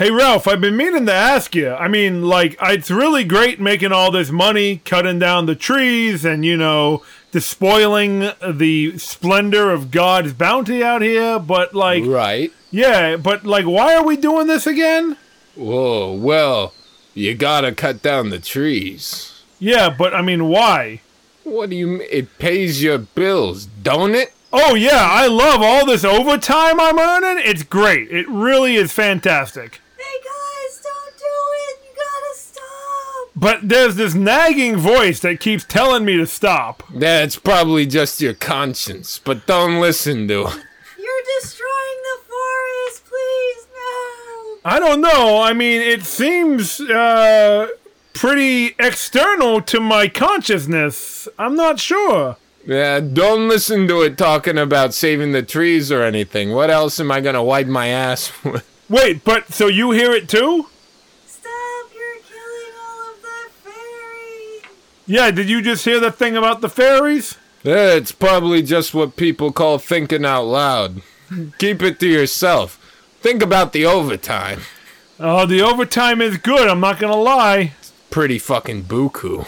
Hey Ralph, I've been meaning to ask you. I mean, like, it's really great making all this money, cutting down the trees, and you know, despoiling the splendor of God's bounty out here. But like, Right. yeah, but like, why are we doing this again? Whoa, well, you gotta cut down the trees. Yeah, but I mean, why? What do you m- It pays your bills, don't it? Oh yeah, I love all this overtime I'm earning. It's great. It really is fantastic. But there's this nagging voice that keeps telling me to stop. That's probably just your conscience, but don't listen to it. You're destroying the forest! Please, no! I don't know. I mean, it seems uh, pretty external to my consciousness. I'm not sure. Yeah, don't listen to it talking about saving the trees or anything. What else am I gonna wipe my ass with? Wait, but so you hear it too? Yeah, did you just hear the thing about the fairies? Yeah, It's probably just what people call thinking out loud. Keep it to yourself. Think about the overtime. Oh, the overtime is good, I'm not gonna lie. It's pretty fucking buku.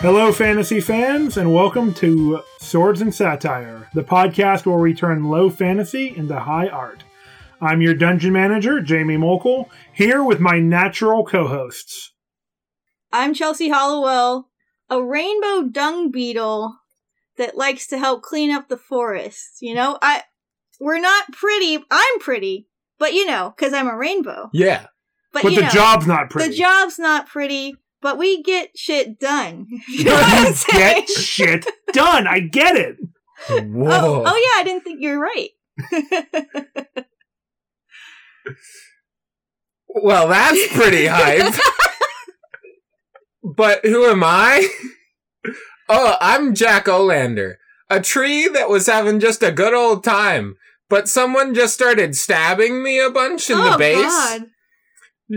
Hello, fantasy fans, and welcome to Swords and Satire, the podcast where we turn low fantasy into high art. I'm your dungeon manager, Jamie Mokel, here with my natural co hosts. I'm Chelsea Hollowell, a rainbow dung beetle that likes to help clean up the forest. You know, I we're not pretty. I'm pretty, but you know, because I'm a rainbow. Yeah. But, But the know, job's not pretty. the job's not pretty, but we get shit done. you know get shit done. I get it. Oh, Whoa. Oh, oh yeah, I didn't think you're right. Well, that's pretty hype. but who am I? Oh, I'm Jack Olander, a tree that was having just a good old time, but someone just started stabbing me a bunch in oh the base, God.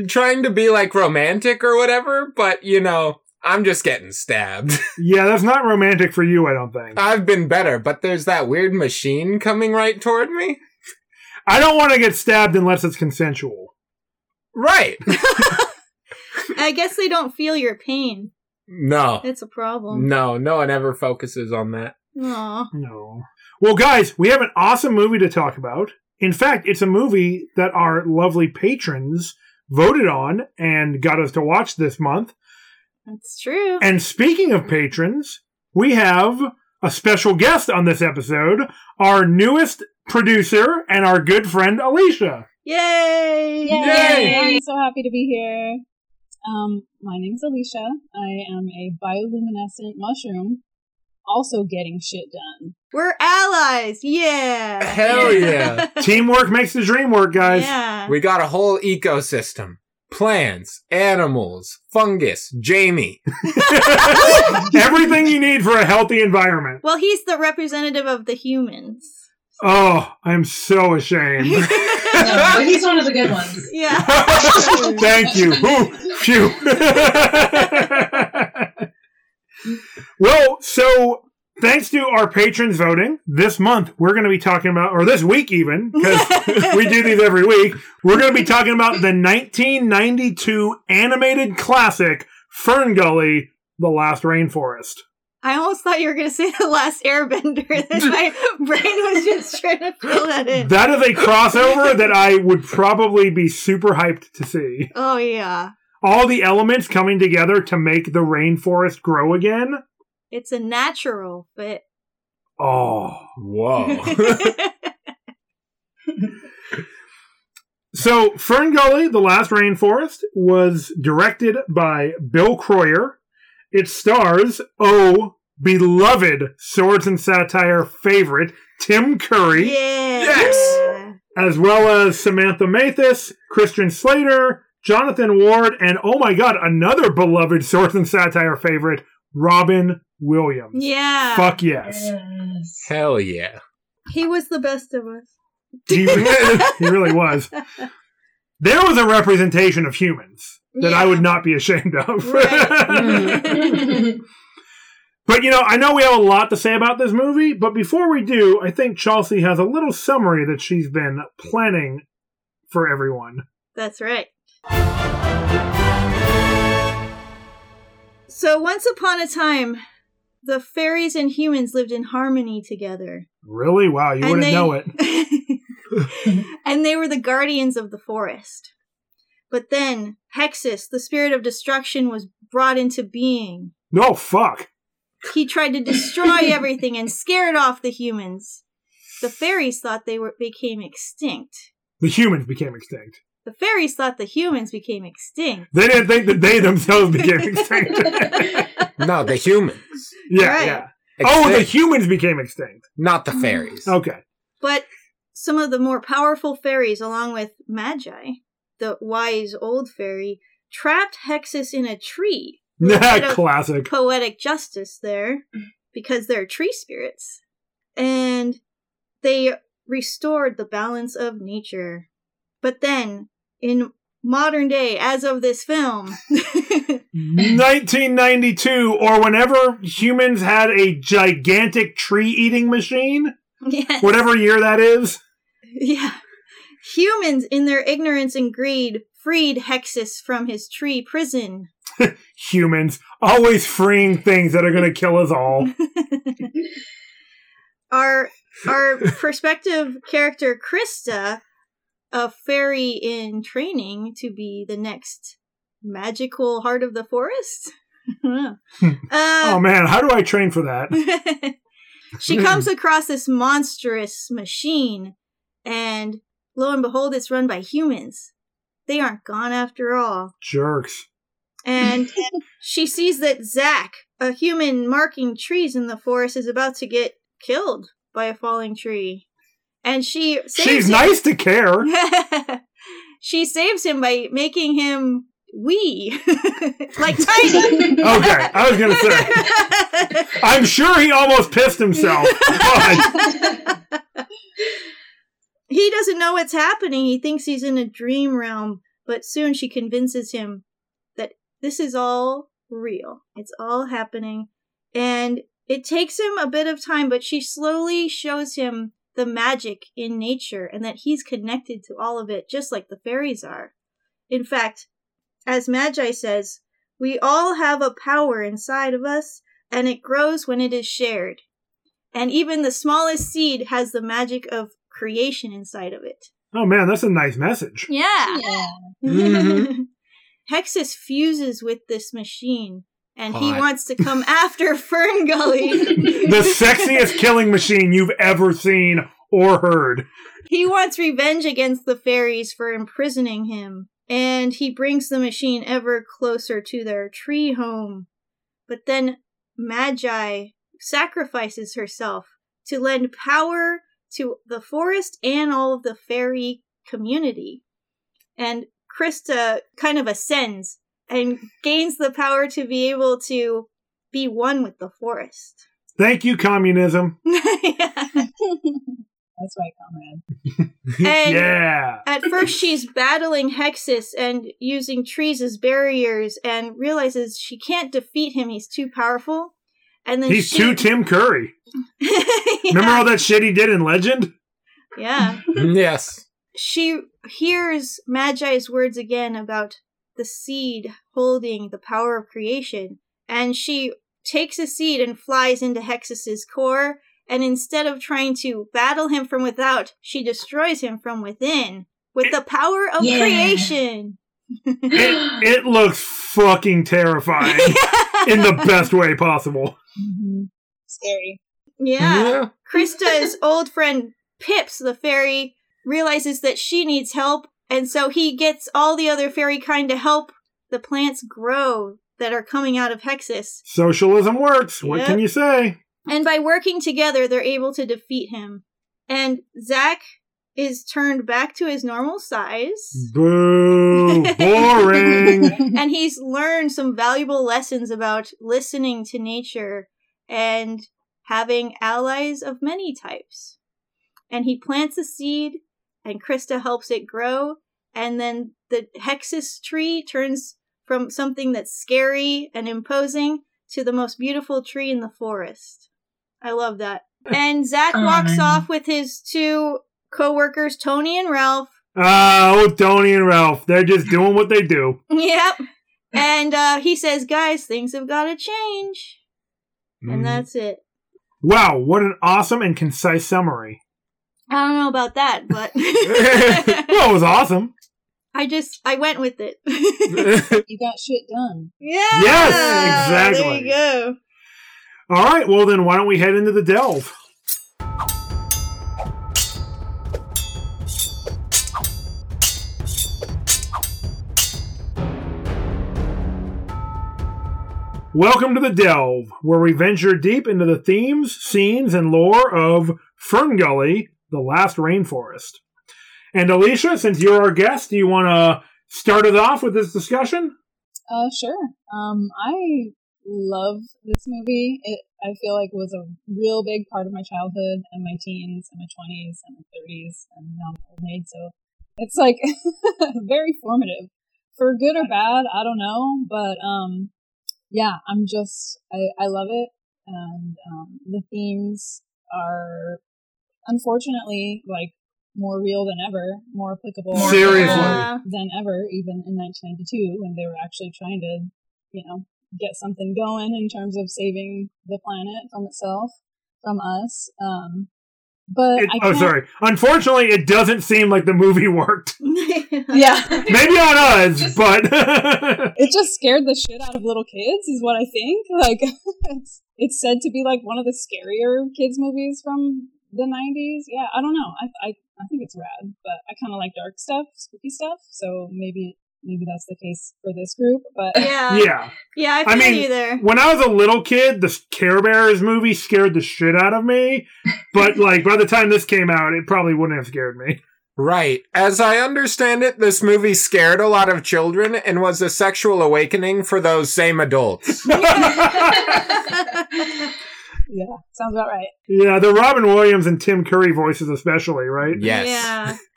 Trying to be like romantic or whatever, but you know, I'm just getting stabbed. Yeah, that's not romantic for you, I don't think. I've been better, but there's that weird machine coming right toward me. I don't want to get stabbed unless it's consensual. Right. I guess they don't feel your pain. No. It's a problem. No, no one ever focuses on that. Aw. No. Well, guys, we have an awesome movie to talk about. In fact, it's a movie that our lovely patrons voted on and got us to watch this month. That's true. And speaking of patrons, we have a special guest on this episode, our newest producer and our good friend Alicia. Yay! Yay! I'm so happy to be here. Um, my name's Alicia. I am a bioluminescent mushroom, also getting shit done. We're allies. Yeah. Hell yeah. Teamwork makes the dream work, guys. Yeah. We got a whole ecosystem. Plants, animals, fungus, Jamie. Everything you need for a healthy environment. well, he's the representative of the humans. Oh, I'm so ashamed. No, but he's one of the good ones. Yeah. Thank you. Ooh, phew. Well, so thanks to our patrons voting, this month we're going to be talking about, or this week even, because we do these every week, we're going to be talking about the 1992 animated classic Fern Gully, The Last Rainforest. I almost thought you were going to say the last airbender. My brain was just trying to fill that in. That is a crossover that I would probably be super hyped to see. Oh, yeah. All the elements coming together to make the rainforest grow again. It's a natural fit. Oh. Whoa. So, Fern Gully, The Last Rainforest, was directed by Bill Kroyer. It stars, oh, beloved Swords and Satire favorite, Tim Curry, yeah. Yes! as well as Samantha Mathis, Christian Slater, Jonathan Ward, and oh my god, another beloved Swords and Satire favorite, Robin Williams. Yeah. Fuck yes. Yes. Hell yeah. He was the best of us. He, he really was. There was a representation of humans that I would not be ashamed of. Right. Mm. but you know, I know we have a lot to say about this movie, but before we do, I think Chelsea has a little summary that she's been planning for everyone. That's right. So once upon a time, the fairies and humans lived in harmony together. Really? Wow, you And wouldn't they- know it. and they were the guardians of the forest. But then Hexxus, the spirit of destruction, was brought into being. No, fuck. He tried to destroy everything and scared off the humans. The fairies thought they were became extinct. The humans became extinct. The fairies thought the humans became extinct. They didn't think that they themselves became extinct. No, the humans. yeah, Right. yeah. Oh, the humans became extinct. not the fairies. Mm. Okay. But some of the more powerful fairies, along with Magi, the wise old fairy, trapped Hexxus in a tree. Little bit of Classic. Poetic justice there, because they're tree spirits. And they restored the balance of nature. But then, in modern day, as of this film, 1992, or whenever humans had a gigantic tree eating machine, yes. whatever year that is. Yeah. Humans, in their ignorance and greed, freed Hexxus from his tree prison. Humans always freeing things that are going to kill us all. our our perspective character Crysta, a fairy in training to be the next magical heart of the forest. uh, Oh man, how do I train for that? she comes across this monstrous machine, and lo and behold, it's run by humans. They aren't gone after all. Jerks. And she sees that Zack, a human marking trees in the forest, is about to get killed by a falling tree. And she saves She's him. nice to care. she saves him by making him wee. like tiny. Okay, I was going to say. I'm sure he almost pissed himself. He doesn't know what's happening. He thinks he's in a dream realm, but soon she convinces him that this is all real. It's all happening. And it takes him a bit of time, but she slowly shows him the magic in nature and that he's connected to all of it, just like the fairies are. In fact, as Magi says, we all have a power inside of us, and it grows when it is shared. And even the smallest seed has the magic of creation inside of it. Oh man, that's a nice message. Yeah. Yeah. Mhm. Hexxus fuses with this machine, and he wants to come after Fern Gully. The sexiest killing machine you've ever seen or heard. he wants revenge against the fairies for imprisoning him, and he brings the machine ever closer to their tree home. But then Magi sacrifices herself to lend power to the forest and all of the fairy community. And Crysta kind of ascends and gains the power to be able to be one with the forest. Thank you, communism. Yeah. That's right, comrade. And yeah. At first, she's battling Hexxus and using trees as barriers, and realizes she can't defeat him. He's too powerful. And then He's she, too Tim Curry. yeah, Remember all that shit he did in Legend? yeah. yes. She hears Magi's words again about the seed holding the power of creation, and she takes a seed and flies into Hexxus's core. And instead of trying to battle him from without, she destroys him from within with the power of Yeah. creation. It, it looks fucking terrifying in the best way possible. Mm-hmm. Scary. Yeah. Crysta's old friend Pips, the fairy, realizes that she needs help, and so he gets all the other fairy kind to help the plants grow that are coming out of Hexxus. Socialism works. What Yep. can you say? And by working together, they're able to defeat him. And Zack is turned back to his normal size. Boo. Boring. and he's learned some valuable lessons about listening to nature and having allies of many types. and he plants a seed, and Crysta helps it grow, and then the Hexxus tree turns from something that's scary and imposing to the most beautiful tree in the forest. I love that. And Zach walks off with his two co-workers, Tony and Ralph. Oh, Tony and Ralph. They're just doing what they do. Yep. And uh, he says, guys, things have got to change. Mm. And that's it. Wow, what an awesome and concise summary. I don't know about that, but Well, it was awesome. I just I went with it. You got shit done. yeah. Yes, exactly. There you go. All right, well, then why don't we head into the delve? Welcome to the Delve, where we venture deep into the themes, scenes, and lore of Fern Gully, the last rainforest. And Alicia, since you're our guest, do you want to start it off with this discussion? Uh, sure. Um, I love this movie. It, I feel like was a real big part of my childhood and my teens and my twenties and my thirties and now I'm old maid. So it's like very formative for good or bad. I don't know, but, um, yeah, I'm just, I, I love it. And, um, the themes are unfortunately like more real than ever, more applicable Seriously. Yeah. than ever, even in 1992 when they were actually trying to, you know, get something going in terms of saving the planet from itself, from us. Um, but It- I oh, sorry. Unfortunately, it doesn't seem like the movie worked. Yeah. Maybe on us, Just- but it just scared the shit out of little kids, is what I think. Like, it's it's said to be like one of the scarier kids movies from the 90s. Yeah, I don't know. I I, I think it's rad, but I kind of like dark stuff, spooky stuff. So maybe maybe that's the case for this group. But yeah. yeah. Yeah, I I mean, you there. When I was a little kid, the Care Bears movie scared the shit out of me. But like by the time this came out, it probably wouldn't have scared me. Right. As I understand it, this movie scared a lot of children and was a sexual awakening for those same adults. yeah, sounds about right. yeah, the Robin Williams and Tim Curry voices, especially, right? Yes. Yeah.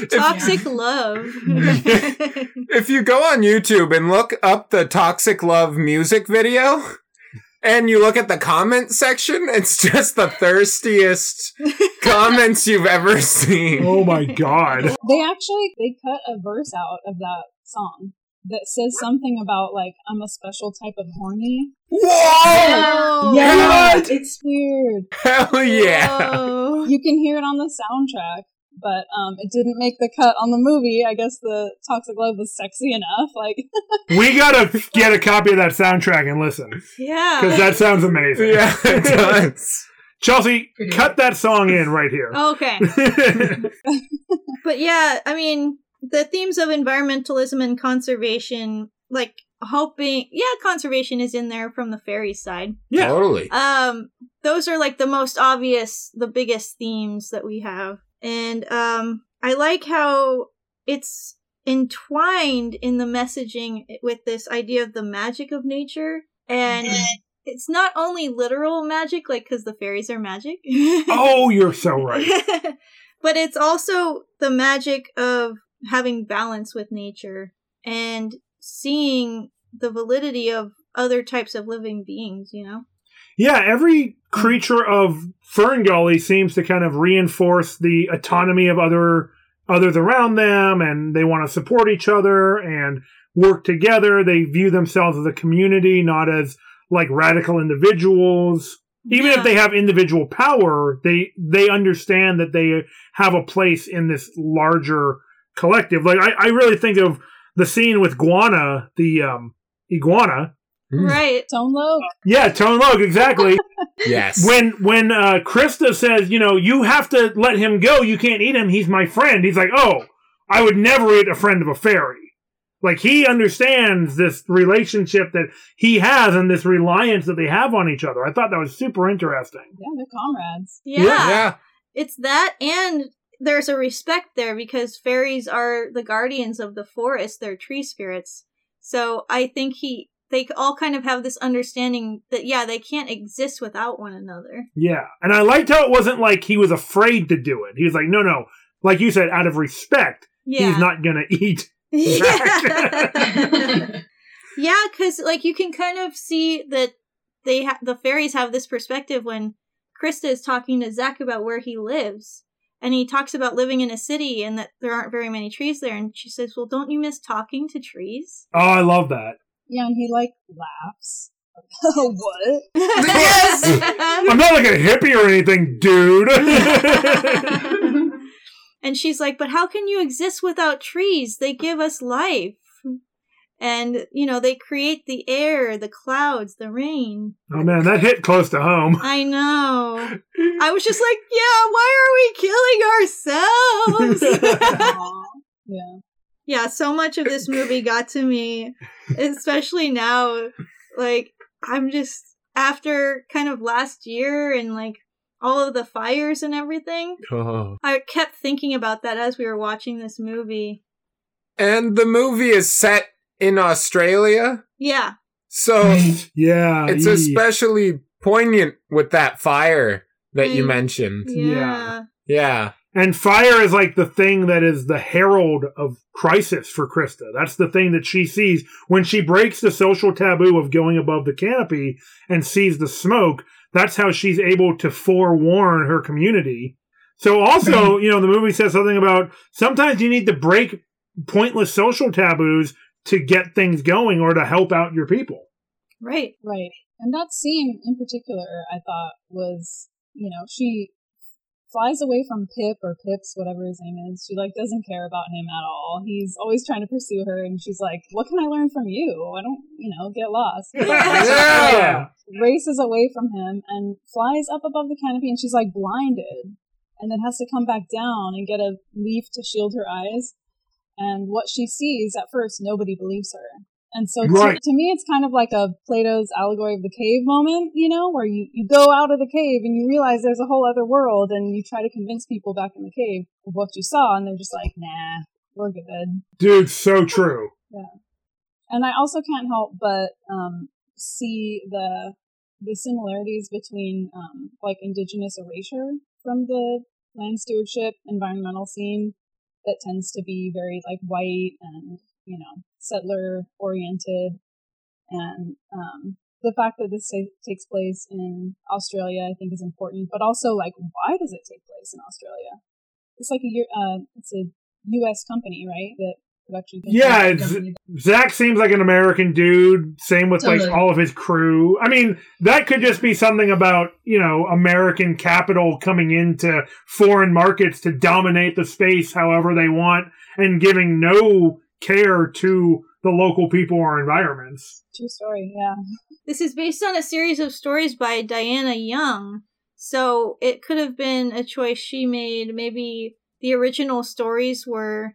If, Toxic love. if you go on YouTube and look up the Toxic Love music video, and you look at the comment section, it's just the thirstiest comments you've ever seen. Oh my god. They actually they cut a verse out of that song that says something about like I'm a special type of horny. Whoa! Yeah, What? it's weird. Hell yeah! Whoa. You can hear it on the soundtrack, but um, it didn't make the cut on the movie. I guess the Toxic Love was sexy enough. Like, We gotta get a copy of that soundtrack and listen. Yeah, because that sounds amazing. Yeah, it does. Chelsea, cut that song in right here. Okay. But yeah, I mean, the themes of environmentalism and conservation, like hoping, yeah, conservation is in there from the fairy side. yeah. Totally. Um, those are like the most obvious, the biggest themes that we have. And um, I like how it's entwined in the messaging with this idea of the magic of nature. And it's not only literal magic, like, because the fairies are magic. Oh, you're so right. but it's also the magic of having balance with nature and seeing the validity of other types of living beings, you know? Yeah, every mm. creature of Fern Gully seems to kind of reinforce the autonomy of other others around them, and they want to support each other and work together. They view themselves as a community, not as like radical individuals. Even Yeah. if they have individual power, they they understand that they have a place in this larger collective. Like I, I really think of the scene with Goanna, the um, iguana. Right. Tone Loc. Yeah, Tone Loc, exactly. Yes. when when uh Crysta says, you know, you have to let him go, you can't eat him, he's my friend. He's like, "Oh, I would never eat a friend of a fairy." Like he understands this relationship that he has and this reliance that they have on each other. I thought that was super interesting. Yeah, they're comrades. Yeah. yeah. It's that and there's a respect there because fairies are the guardians of the forest, they're tree spirits. So I think he they all kind of have this understanding that yeah, they can't exist without one another. Yeah. And I liked how it wasn't like he was afraid to do it. He was like, no, no. Like you said, out of respect, Yeah. he's not going to eat. yeah. yeah, because like you can kind of see that they ha- the fairies have this perspective when Crysta is talking to Zach about where he lives, and he talks about living in a city and that there aren't very many trees there, and she says, "Well, don't you miss talking to trees?" Oh, I love that. Yeah, and he like laughs. what? yes. I'm not like a hippie or anything, dude. and she's like, "But how can you exist without trees? They give us life." And, you know, they create the air, the clouds, the rain. oh man, that hit close to home. I know. I was just like, yeah, why are we killing ourselves? Yeah. yeah, so much of this movie got to me, especially now. Like, I'm just, after kind of last year and like all of the fires and everything, Oh. I kept thinking about that as we were watching this movie. And the movie is set in Australia, Yeah. so yeah. it's ee. especially poignant with that fire that you Mm. mentioned. Yeah. Yeah. Yeah. And fire is like the thing that is the herald of crisis for Crysta. That's the thing that she sees when she breaks the social taboo of going above the canopy and sees the smoke. That's how she's able to forewarn her community. So also, you know, the movie says something about sometimes you need to break pointless social taboos to get things going or to help out your people. Right. Right. And that scene in particular, I thought was, you know, she flies away from Pip or Pips, whatever his name is. She like doesn't care about him at all. He's always trying to pursue her, and she's like, "What can I learn from you? I don't, you know, get lost." Yeah. Races away from him and flies up above the canopy, and she's like blinded, and then has to come back down and get a leaf to shield her eyes. And what she sees at first, nobody believes her. And so to, Right. to me, it's kind of like a Plato's allegory of the cave moment, you know, where you, you go out of the cave and you realize there's a whole other world and you try to convince people back in the cave of what you saw and they're just like, nah, we're good. Dude, so true. yeah. And I also can't help but um, see the the similarities between um, like indigenous erasure from the land stewardship environmental scene that tends to be very like white and you know settler oriented and um, the fact that this ta- takes place in Australia I think is important but also like why does it take place in Australia it's like a year uh, it's a U.S. company right that production company Yeah, it's- company Zach seems like an American dude. Same with like all of his crew. I mean, that could just be something about, you know, American capital coming into foreign markets to dominate the space however they want and giving no care to the local people or environments. True story, yeah. This is based on a series of stories by Diana Young. So it could have been a choice she made. Maybe the original stories were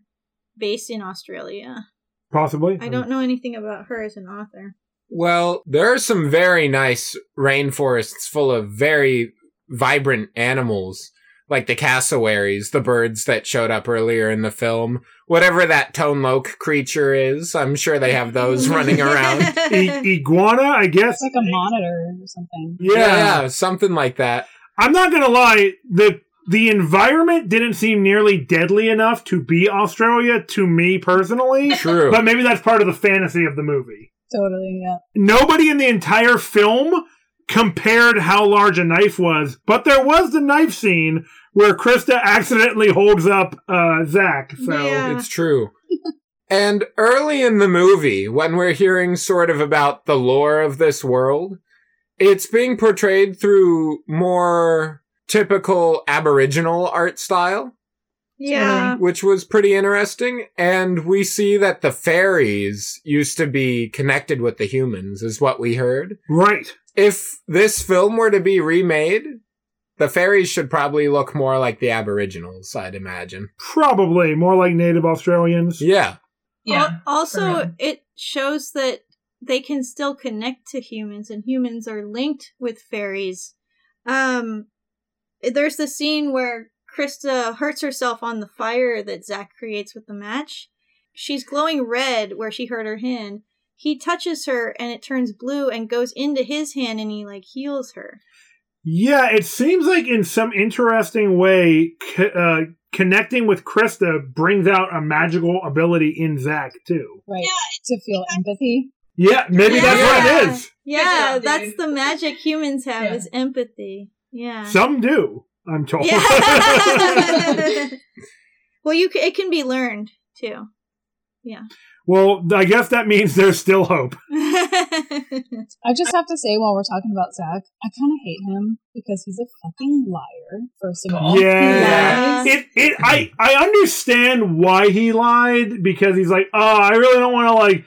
based in Australia. Possibly. I don't know anything about her as an author. Well, there are some very nice rainforests full of very vibrant animals, like the cassowaries, the birds that showed up earlier in the film. Whatever that Tone Loc creature is, I'm sure they have those running around. E- iguana, I guess. It's like a monitor or something. Yeah. yeah, something like that. I'm not gonna lie, the the environment didn't seem nearly deadly enough to be Australia to me personally. True. But maybe that's part of the fantasy of the movie. Totally, yeah. Nobody in the entire film compared how large a knife was, but there was the knife scene where Crysta accidentally holds up uh, Zach. So Yeah. It's true. and early in the movie, when we're hearing sort of about the lore of this world, it's being portrayed through more typical Aboriginal art style, yeah. which was pretty interesting. And we see that the fairies used to be connected with the humans, is what we heard. right. If this film were to be remade, the fairies should probably look more like the Aboriginals, I'd imagine. Probably more like native Australians. Yeah. Yeah. Al- also, it shows that they can still connect to humans, and humans are linked with fairies. Um, there's the scene where Crysta hurts herself on the fire that Zach creates with the match. She's glowing red where she hurt her hand, he touches her and it turns blue and goes into his hand and he like heals her. Yeah, it seems like in some interesting way, co- uh, connecting with Crysta brings out a magical ability in Zach too. Right. To feel empathy. Yeah, maybe that's what it is. Yeah, job, that's the magic humans have Yeah. is empathy. Yeah. Some do, I'm told. yeah. well, you c- it can be learned too. Yeah. Well, I guess that means there's still hope. I just have to say, while we're talking about Zach, I kind of hate him because he's a fucking liar. First of all, Yeah. Yeah. It it I I understand why he lied because he's like, "Oh, I really don't want to like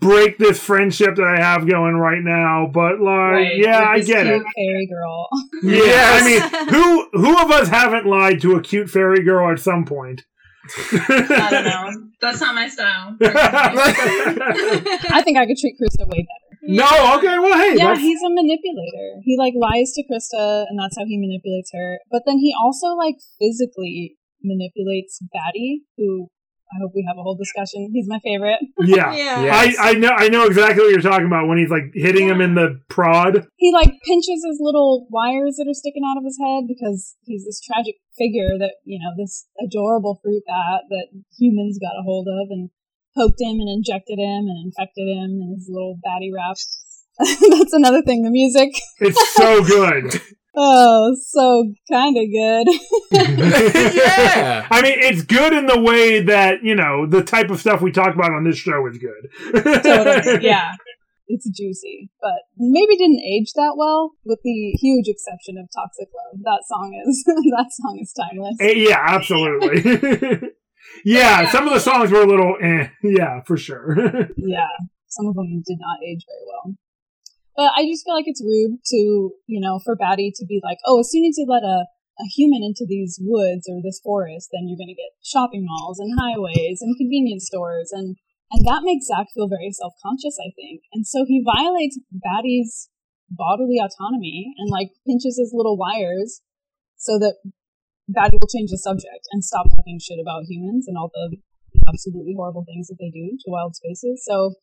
break this friendship that I have going right now, but like, Right, yeah, I With this get it." cute fairy girl. Yeah, Yes. I mean, who who of us haven't lied to a cute fairy girl at some point? I don't know. That's not my style. I think I could treat Crysta way better. no, okay, well, hey, Yeah, that's, he's a manipulator. He like lies to Crysta, and that's how he manipulates her. But then he also like physically manipulates Batty, who I hope we have a whole discussion. He's my favorite. yeah. yeah. Yeah. I, I know I know exactly what you're talking about when he's like hitting him in the prod. He like pinches his little wires that are sticking out of his head because he's this tragic figure that you know this adorable fruit bat that humans got a hold of and poked him and injected him and infected him in his little Batty Rap. That's another thing. The music. It's so good. Oh, so kind of good. yeah. I mean, it's good in the way that you know the type of stuff we talk about on this show is good. totally. Yeah. It's juicy, but maybe didn't age that well, with the huge exception of Toxic Love. That song is that song is timeless. Eh, yeah, absolutely. yeah, some of the songs were a little, eh, yeah, for sure. Yeah, some of them did not age very well. But I just feel like it's rude to, you know, for Batty to be like, oh, as soon as you let a, a human into these woods or this forest, then you're going to get shopping malls and highways and convenience stores. And, and that makes Zach feel very self conscious, I think. And so he violates Batty's bodily autonomy and like pinches his little wires so that Batty will change the subject and stop talking shit about humans and all the absolutely horrible things that they do to wild spaces. So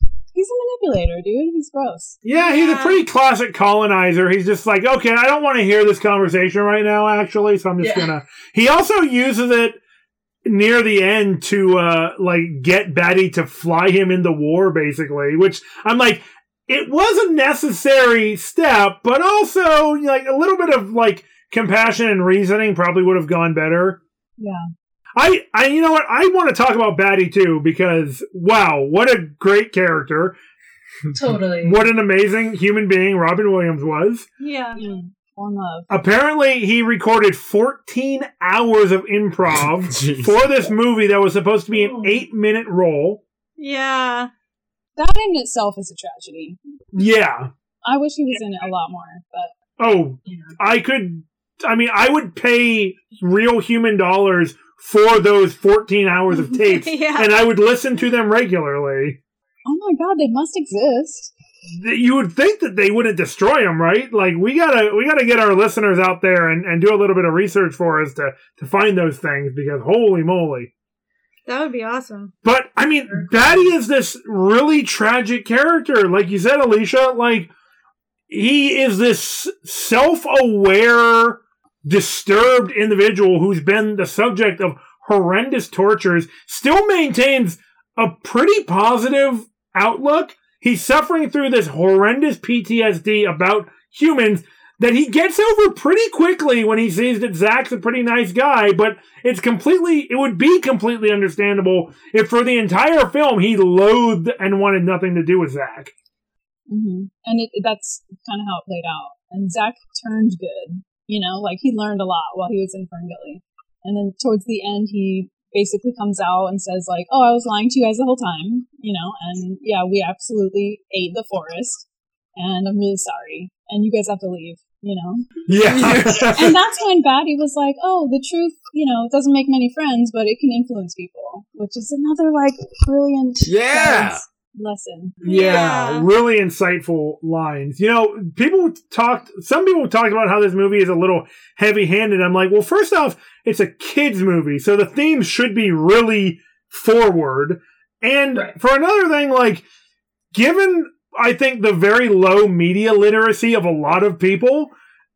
he's a manipulator, dude. He's gross. yeah, he's a pretty classic colonizer. He's just like, okay, I don't want to hear this conversation right now, actually, so I'm just Yeah. gonna. He also uses it near the end to uh like get Batty to fly him into war, basically. Which I'm like, it was a necessary step, but also like a little bit of like compassion and reasoning probably would have gone better. Yeah. I, I, you know what? I want to talk about Batty too because wow, what a great character! Totally. What an amazing human being Robin Williams was. yeah. Mm. One love. Apparently, he recorded 14 hours of improv for this movie that was supposed to be an eight-minute role. Yeah. That in itself is a tragedy. Yeah. I wish he was in it a lot more, but Oh, Yeah. I could. I mean, I would pay real human dollars for those 14 hours of tapes, Yeah. and I would listen to them regularly. oh my god, they must exist. you would think that they wouldn't destroy them, right? Like we gotta we gotta get our listeners out there and, and do a little bit of research for us to to find those things because holy moly. That would be awesome. But I mean, Batty is this really tragic character, like you said, Alicia. Like he is this self-aware, disturbed individual who's been the subject of horrendous tortures. Still maintains a pretty positive outlook. He's suffering through this horrendous PTSD about humans that he gets over pretty quickly when he sees that Zach's a pretty nice guy, but it's completely, it would be completely understandable if for the entire film he loathed and wanted nothing to do with Zach. hmm And it, that's kind of how it played out. And Zach turned good. You know, like he learned a lot while he was in Ferngully. And then towards the end, he basically comes out and says like, "Oh, I was lying to you guys the whole time." You know, and yeah, we absolutely ate the forest, and I'm really sorry. And you guys have to leave. You know, Yeah. and that's when Batty was like, "Oh, the truth, you know, it doesn't make many friends, but it can influence people," which is another like brilliant Yeah. science lesson. Yeah, Yeah. really insightful lines. You know, people talked, some people talked about how this movie is a little heavy handed. I'm like, well, first off, it's a kid's movie, so the themes should be really forward. And Right. for another thing, like, given I think the very low media literacy of a lot of people,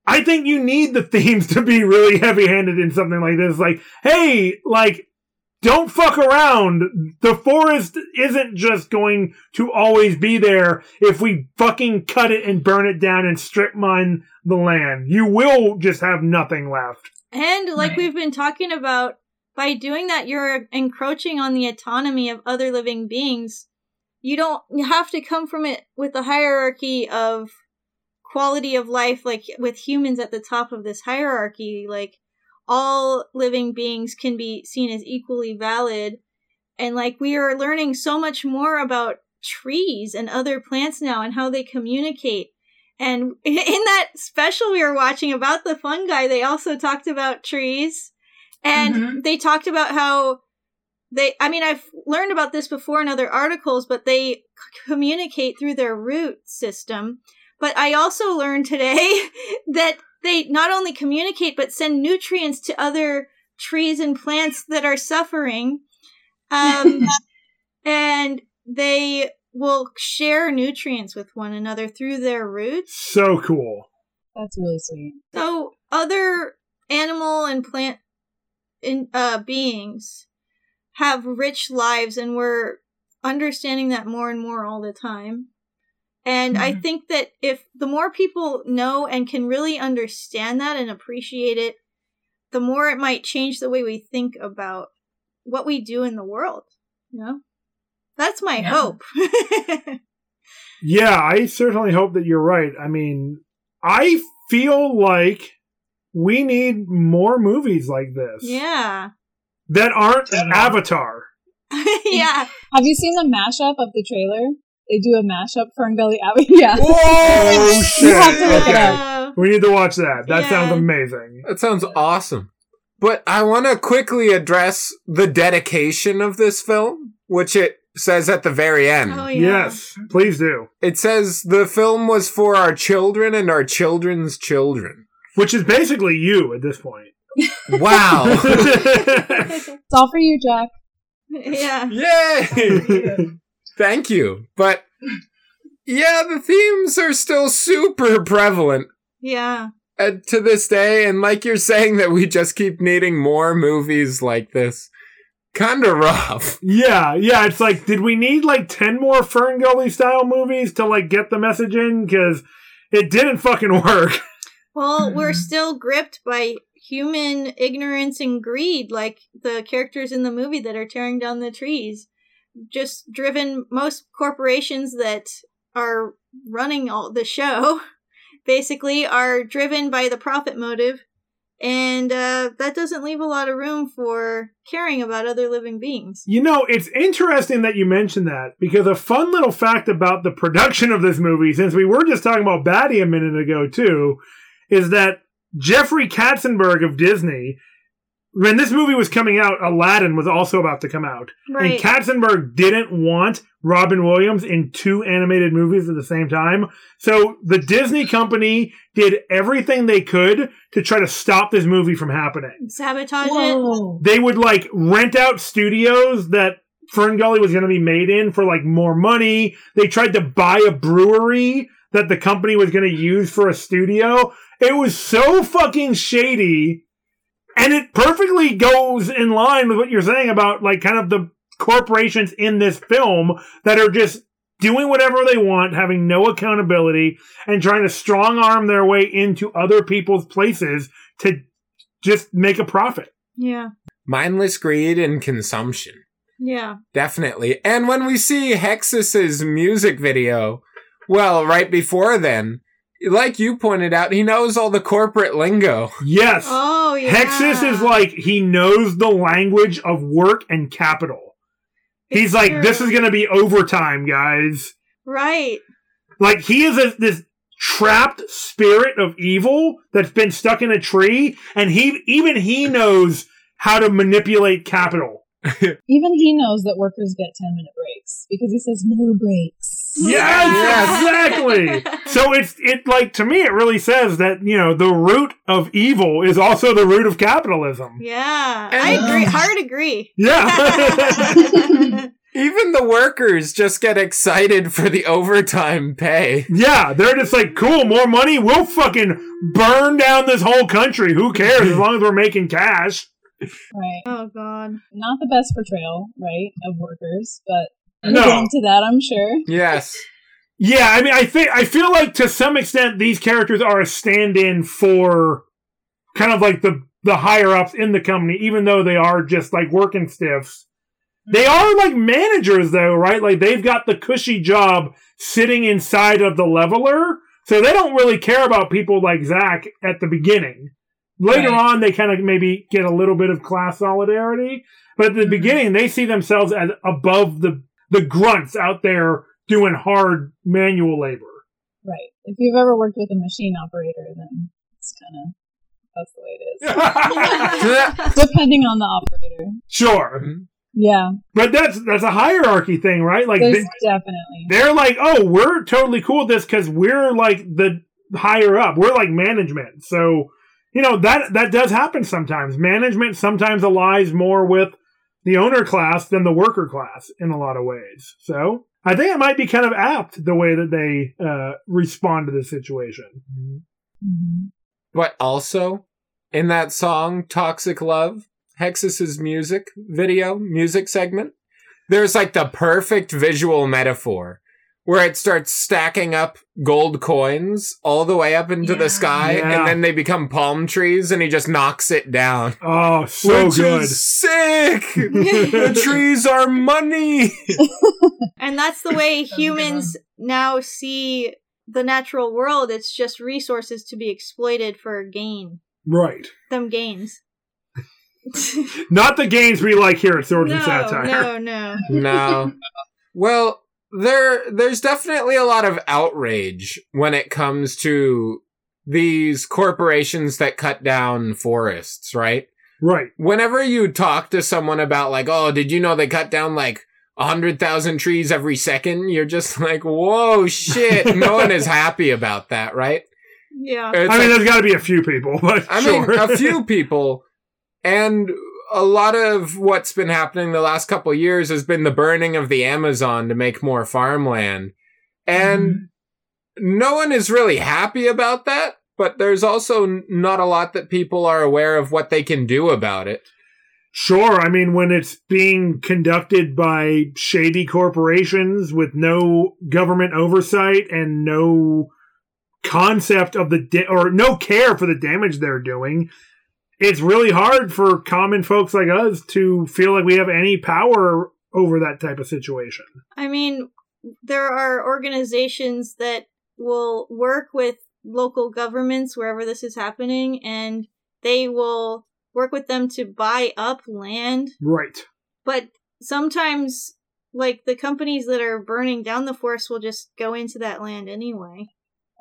I think you need the themes to be really heavy handed in something like this. Like, hey, like, don't fuck around. The forest isn't just going to always be there if we fucking cut it and burn it down and strip mine the land. You will just have nothing left. And like Right. we've been talking about, by doing that, you're encroaching on the autonomy of other living beings. You don't have to come from it with the hierarchy of quality of life, like with humans at the top of this hierarchy. Like all living beings can be seen as equally valid. And like we are learning so much more about trees and other plants now and how they communicate. And in that special we were watching about the fungi, they also talked about trees. And Mhm. they talked about how they, I mean, I've learned about this before in other articles, but they c- communicate through their root system. But I also learned today that they not only communicate, but send nutrients to other trees and plants that are suffering. Um, and they will share nutrients with one another through their roots. So cool. That's really sweet. So other animal and plant in, uh, beings have rich lives, and we're understanding that more and more all the time. And I Mhm. think that if the more people know and can really understand that and appreciate it, the more it might change the way we think about what we do in the world. You know, that's my Yeah. hope. Yeah, I certainly hope that you're right. I mean, I feel like we need more movies like this yeah, that aren't Totally. Avatar. yeah. Have you seen the mashup of the trailer? They do a mashup for Ungully Abbey. Yeah. Oh You shit! have to look it Okay. up. Uh, We need to watch that. That Yeah. sounds amazing. That sounds awesome. But I want to quickly address the dedication of this film, which it says at the very end. oh yeah. Yes, please do. It says the film was for our children and our children's children. Which is basically you at this point. Wow. It's all for you, Jack. yeah. Yay! Thank you. But yeah, the themes are still super prevalent Yeah. uh, to this day. And like you're saying, that we just keep needing more movies like this. Kinda rough. yeah, yeah. It's like, did we need like ten more Fern Gully style movies to like get the message in? Because it didn't fucking work. Well, we're still gripped by human ignorance and greed, like the characters in the movie that are tearing down the trees. Just driven, most corporations that are running all the show basically are driven by the profit motive. And uh, that doesn't leave a lot of room for caring about other living beings. You know, it's interesting that you mentioned that because a fun little fact about the production of this movie, since we were just talking about Batty a minute ago too, is that Jeffrey Katzenberg of Disney, when this movie was coming out, Aladdin was also about to come out. Right. And Katzenberg didn't want Robin Williams in two animated movies at the same time. So the Disney company did everything they could to try to stop this movie from happening Sabotage it. They would like rent out studios that Ferngully was going to be made in for like more money. They tried to buy a brewery that the company was going to use for a studio. It was so fucking shady. And it perfectly goes in line with what you're saying about like kind of the corporations in this film that are just doing whatever they want, having no accountability, and trying to strong arm their way into other people's places to just make a profit. Yeah. Mindless greed and consumption. Yeah. Definitely. And when we see Hexxus's music video, well, right before then, like you pointed out, he knows all the corporate lingo. Yes. Oh, yeah. Hexxus is like he knows the language of work and capital. He's like, true. this is gonna be overtime, guys. Right. Like he is a, this trapped spirit of evil that's been stuck in a tree, and he even he knows how to manipulate capital. Even he knows that workers get 10 minute breaks because he says no breaks. Yes, Yes. exactly. So it's it like to me it really says that you know the root of evil is also the root of capitalism. Yeah, And- I agree. Hard agree. Yeah. Even the workers just get excited for the overtime pay. Yeah, they're just like, cool, more money. We'll fucking burn down this whole country. Who cares as long as we're making cash? Right. Oh god. Not the best portrayal, right, of workers, but we'll No. get into that, I'm sure. Yes. Yeah, I mean, I think I feel like to some extent these characters are a stand-in for kind of like the the higher ups in the company, even though they are just like working stiffs. They are like managers, though, right? Like they've got the cushy job sitting inside of the leveler, so they don't really care about people like Zach at the beginning. Later Right. on, they kind of maybe get a little bit of class solidarity, but at the Mhm. beginning, they see themselves as above the the grunts out there doing hard manual labor. Right. If you've ever worked with a machine operator, then it's kind of that's the way it is. Depending on the operator. sure, Yeah, but that's that's a hierarchy thing, right? Like they, definitely. they're like, oh, we're totally cool with this because we're like the higher up. We're like management. So you know that that does happen sometimes. Management sometimes allies more with the owner class than the worker class in a lot of ways. So I think it might be kind of apt the way that they uh, respond to the situation. Mhm. But also, in that song, Toxic Love, Hexxus's music video, music segment, there's like the perfect visual metaphor where it starts stacking up gold coins all the way up into Yeah. the sky Yeah. and then they become palm trees and he just knocks it down. Oh, so which good. is sick! the trees are money! And that's the way That was humans now see the natural world. It's just resources to be exploited for gain. Right. Them gains. Not the gains we like here at Swords and Satire. no, no. no. Well, there there's definitely a lot of outrage when it comes to these corporations that cut down forests, right? Right. Whenever you talk to someone about like, "Oh, did you know they cut down like a 100,000 trees every second, You're just like, "Whoa, shit." no one is happy about that, right? Yeah. It's I mean, like- there's got to be a few people, but I sure. mean, a few people, and a lot of what's been happening the last couple of years has been the burning of the Amazon to make more farmland, and mm-hmm. no one is really happy about that. But there's also not a lot that people are aware of what they can do about it. Sure. I mean, when it's being conducted by shady corporations with no government oversight and no concept of the da- or no care for the damage they're doing, it's really hard for common folks like us to feel like we have any power over that type of situation. I mean, there are organizations that will work with local governments wherever this is happening, and they will work with them to buy up land. Right. But sometimes, like, the companies that are burning down the forest will just go into that land anyway.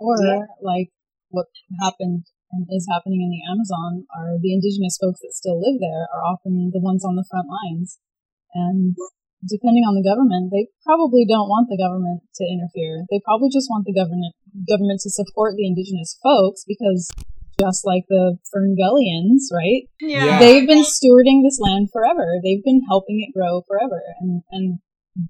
Or like what happened and is happening in the Amazon are the indigenous folks that still live there are often the ones on the front lines. And depending on the government, they probably don't want the government to interfere. They probably just want the government government to support the indigenous folks because just like the Ferngullians, right? Yeah. Yeah. They've been stewarding this land forever. They've been helping it grow forever and and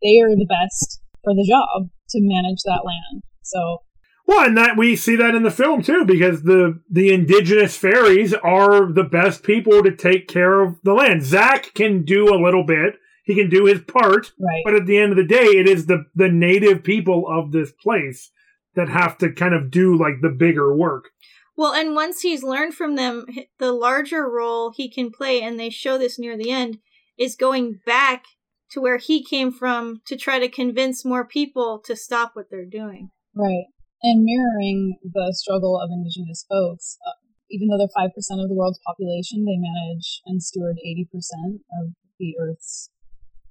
they are the best for the job to manage that land. So Well, and that we see that in the film too, because the the indigenous fairies are the best people to take care of the land. Zach can do a little bit; he can do his part, right. but at the end of the day, it is the the native people of this place that have to kind of do like the bigger work. Well, and once he's learned from them, the larger role he can play, and they show this near the end, is going back to where he came from to try to convince more people to stop what they're doing. Right. And mirroring the struggle of indigenous folks, uh, even though they're 5% of the world's population, they manage and steward 80% of the Earth's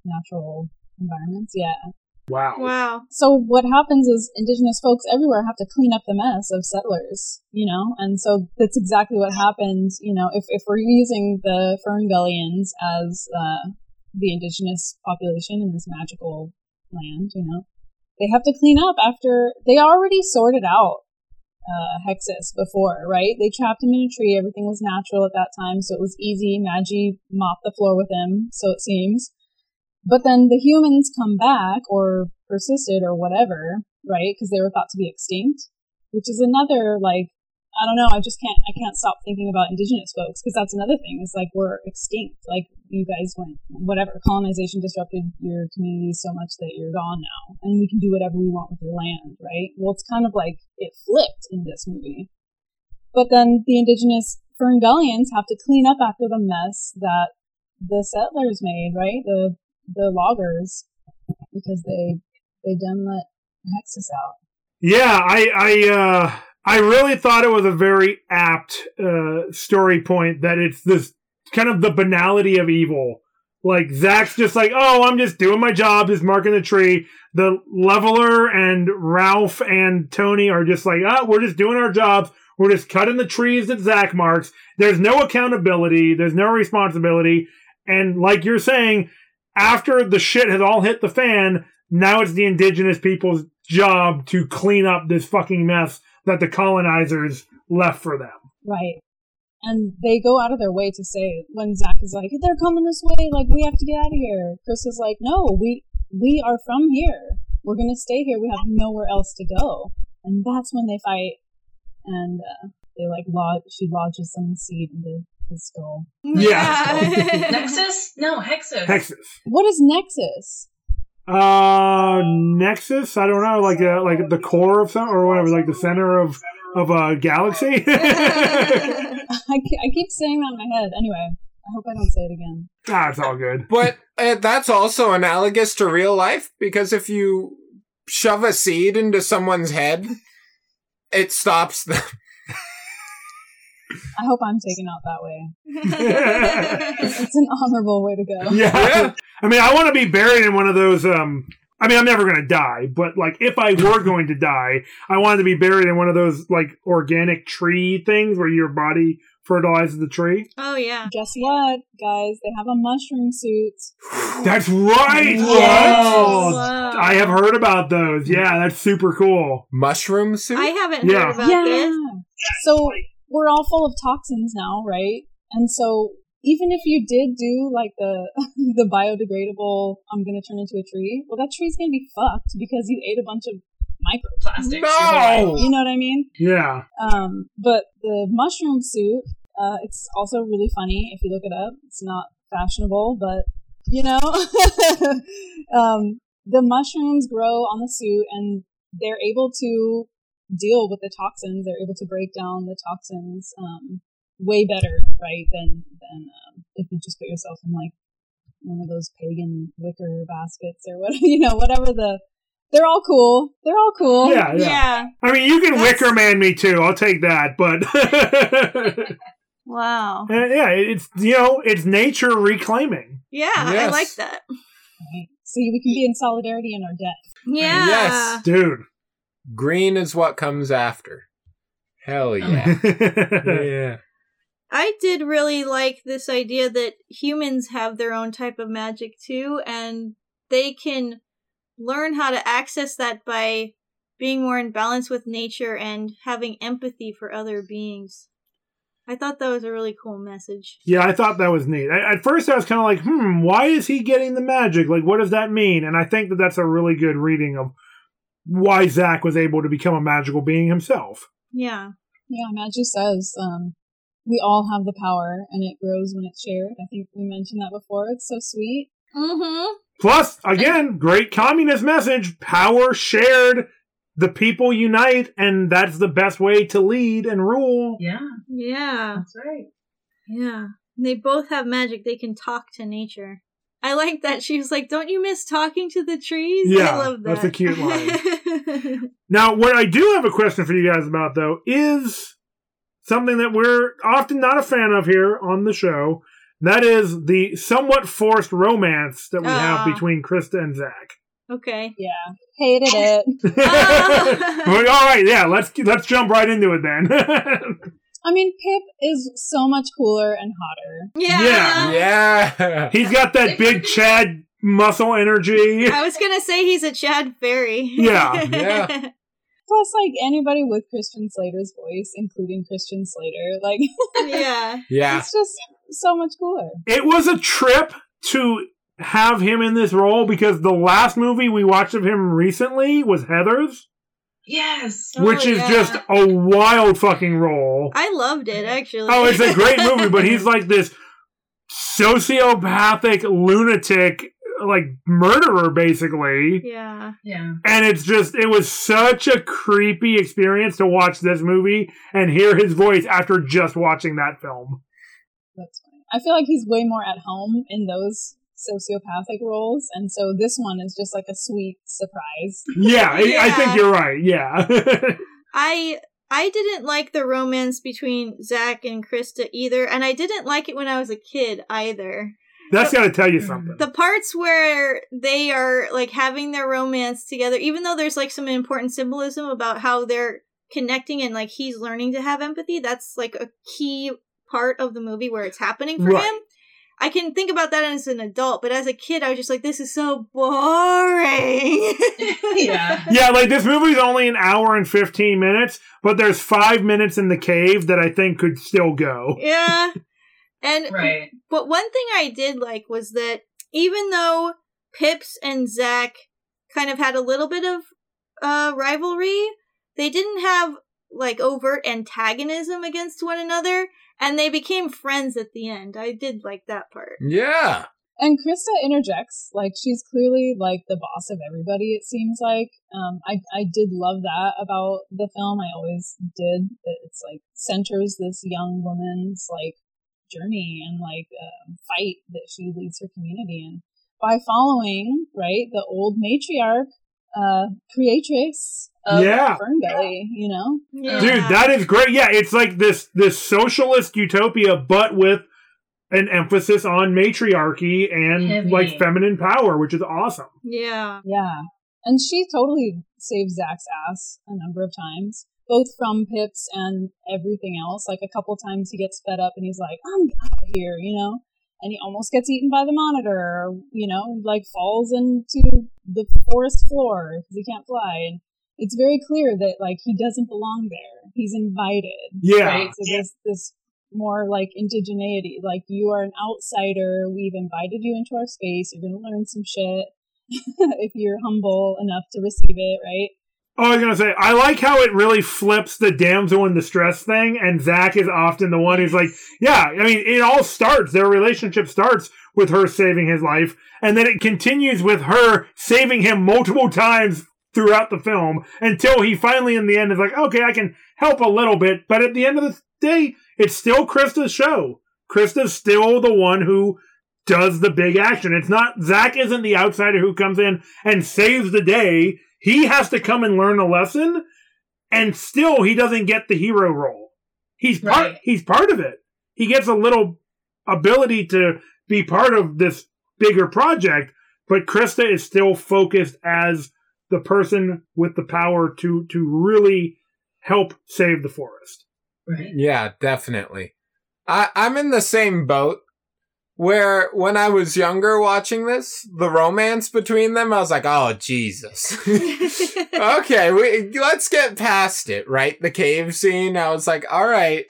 natural environments. Yeah. Wow. Wow. So what happens is indigenous folks everywhere have to clean up the mess of settlers, you know? And so that's exactly what happens, you know, if, if we're using the Ferngullians as uh, the indigenous population in this magical land, you know, they have to clean up after they already sorted out uh, Hexxus before, right? They trapped him in a tree. Everything was natural at that time, so it was easy. Magi mopped the floor with him, so it seems. But then the humans come back or persisted or whatever, right? Because they were thought to be extinct, which is another like I don't know. I just can't. I can't stop thinking about indigenous folks because that's another thing. It's like we're extinct. Like you guys went, whatever. Colonization disrupted your community so much that you're gone now, and we can do whatever we want with your land, right? Well, it's kind of like it flipped in this movie. But then the indigenous Ferngullians have to clean up after the mess that the settlers made, right? The the loggers, because they they done let Hexxus out. Yeah, I I uh I really thought it was a very apt uh story point that it's this kind of the banality of evil. Like Zach's just like, oh, I'm just doing my job, just marking the tree. The leveler and Ralph and Tony are just like, oh, we're just doing our jobs. We're just cutting the trees that Zach marks. There's no accountability. There's no responsibility. And like you're saying, after the shit has all hit the fan, now it's the indigenous people's job to clean up this fucking mess that the colonizers left for them. Right. And they go out of their way to say when Zach is like, "They're coming this way, like we have to get out of here." Chris is like, "No, we we are from here. We're gonna stay here. We have nowhere else to go." And that's when they fight, and uh, they like lodge. She lodges some seed into his skull. Yeah. Nexus? No, Hexxus. Texas. What is Nexus? Uh, Nexus. I don't know, like uh, like the core of some or whatever, like the center of of a galaxy. I, I keep saying that in my head. Anyway, I hope I don't say it again. ah, it's all good. But uh, that's also analogous to real life because if you shove a seed into someone's head, it stops them. I hope I'm taken out that way. It's an honorable way to go. yeah. I mean, I want to be buried in one of those. Um, I mean, I'm never going to die, but like, if I were going to die, I wanted to be buried in one of those like organic tree things where your body fertilizes the tree. oh yeah. Guess what, guys? They have a mushroom suit. That's right. Yes. Oh, Wow. I have heard about those. Yeah, that's super cool. Mushroom suit. I haven't Yeah. heard about yeah. this. So we're all full of toxins now, right? And so even if you did do like the the biodegradable, I'm gonna turn into a tree. Well, that tree's gonna be fucked because you ate a bunch of microplastics. No! You know what I mean? Yeah. Um, but the mushroom suit, uh, it's also really funny if you look it up. It's not fashionable, but you know, um, the mushrooms grow on the suit and they're able to deal with the toxins. They're able to break down the toxins um, way better, right, than than um, if you just put yourself in like one of those pagan wicker baskets or what you know, whatever the. They're all cool. They're all cool. Yeah, yeah. Yeah. I mean, you can That's- Wicker Man me too. I'll take that. But Wow. Uh, yeah, it's you know, it's nature reclaiming. Yeah, I like that. Right. See, we can be in solidarity in our death. Yeah. Yes. Dude. Green is what comes after. Hell yeah. yeah. I did really like this idea that humans have their own type of magic too, and they can learn how to access that by being more in balance with nature and having empathy for other beings. I thought that was a really cool message. yeah, I thought that was neat. I, at first, I was kind of like, hmm, why is he getting the magic? Like, what does that mean? And I think that that's a really good reading of why Zach was able to become a magical being himself. Yeah. Yeah, Maggie says um, we all have the power, and it grows when it's shared. I think we mentioned that before. It's so sweet. Mm-hmm. Plus, again, great communist message: power shared, the people unite, and that's the best way to lead and rule. Yeah, Yeah. that's right. Yeah. They both have magic. They can talk to nature. I like that. She was like, Don't you miss talking to the trees? Yeah, I love that. that's a cute line. Now, what I do have a question for you guys about, though, is something that we're often not a fan of here on the show. That is the somewhat forced romance that we have Ah. between Crysta and Zach. okay. Yeah, hated it. Well, All right, yeah, let's let's jump right into it then. I mean, Pip is so much cooler and hotter. Yeah. Yeah. Yeah. He's got that big Chad muscle energy. I was gonna say he's a Chad Fairy. Yeah, yeah. Plus, like anybody with Christian Slater's voice, including Christian Slater, like yeah. Yeah. it's just so much cooler. It was a trip to have him in this role because the last movie we watched of him recently was Heather's, Yes. Oh, which is yeah. just a wild fucking role. I loved it actually. Oh, it's a great movie, but he's like this sociopathic lunatic, like murderer, basically. yeah. Yeah. And it's just, it was such a creepy experience to watch this movie and hear his voice after just watching that film. That's funny. I feel like he's way more at home in those sociopathic roles, and so this one is just like a sweet surprise. Yeah, I, I think you're right. Yeah. I I didn't like the romance between Zach and Crysta either, and I didn't like it when I was a kid either. That's got to tell you mm. something. The parts where they are like having their romance together, even though there's like some important symbolism about how they're connecting and like he's learning to have empathy, that's like a key part of the movie where it's happening for Right. him. I can think about that as an adult, but as a kid, I was just like, this is so boring. Yeah. Yeah, like this movie's only an hour and 15 minutes, but there's five minutes in the cave that I think could still go. yeah. And Right. But one thing I did like was that even though Pips and Zach kind of had a little bit of uh, rivalry, they didn't have like overt antagonism against one another, and they became friends at the end. I did like that part. Yeah. And Crysta interjects, like she's clearly like the boss of everybody. It seems like um, I I did love that about the film. I always did. It's like centers this young woman's like journey and like um, fight that she leads her community in by following right the old matriarch, uh, creatrix of Yeah. Ferngully. You know, Yeah. Uh, Dude, that is great. Yeah, it's like this this socialist utopia, but with an emphasis on matriarchy and Heavy. like feminine power, which is awesome. yeah. Yeah. And she totally saves Zach's ass a number of times, both from Pips and everything else. Like a couple times he gets fed up and he's like, I'm out of here, you know? And he almost gets eaten by the monitor, or, you know, like falls into the forest floor because he can't fly. And it's very clear that like he doesn't belong there. He's invited. Yeah. Right? So this, this more like indigeneity. Like you are an outsider. We've invited you into our space. You're going to learn some shit. if you're humble enough to receive it, right? Oh, I was gonna say, I like how it really flips the damsel in distress thing, and Zach is often the one who's like, yeah, I mean, it all starts, their relationship starts with her saving his life, and then it continues with her saving him multiple times throughout the film until he finally, in the end, is like, okay, I can help a little bit, but at the end of the day, it's still Crysta's show. Crysta's still the one who does the big action. It's not, Zach isn't the outsider who comes in and saves the day. He has to come and learn a lesson, and still he doesn't get the hero role. He's part. Right. He's part of it. He gets a little ability to be part of this bigger project, but Crysta is still focused as the person with the power to to really help save the forest. Right. Yeah, definitely. I, I'm in the same boat where when I was younger watching this, the romance between them, I was like, oh, Jesus. okay, we, let's get past it, right? The cave scene, I was like, all right.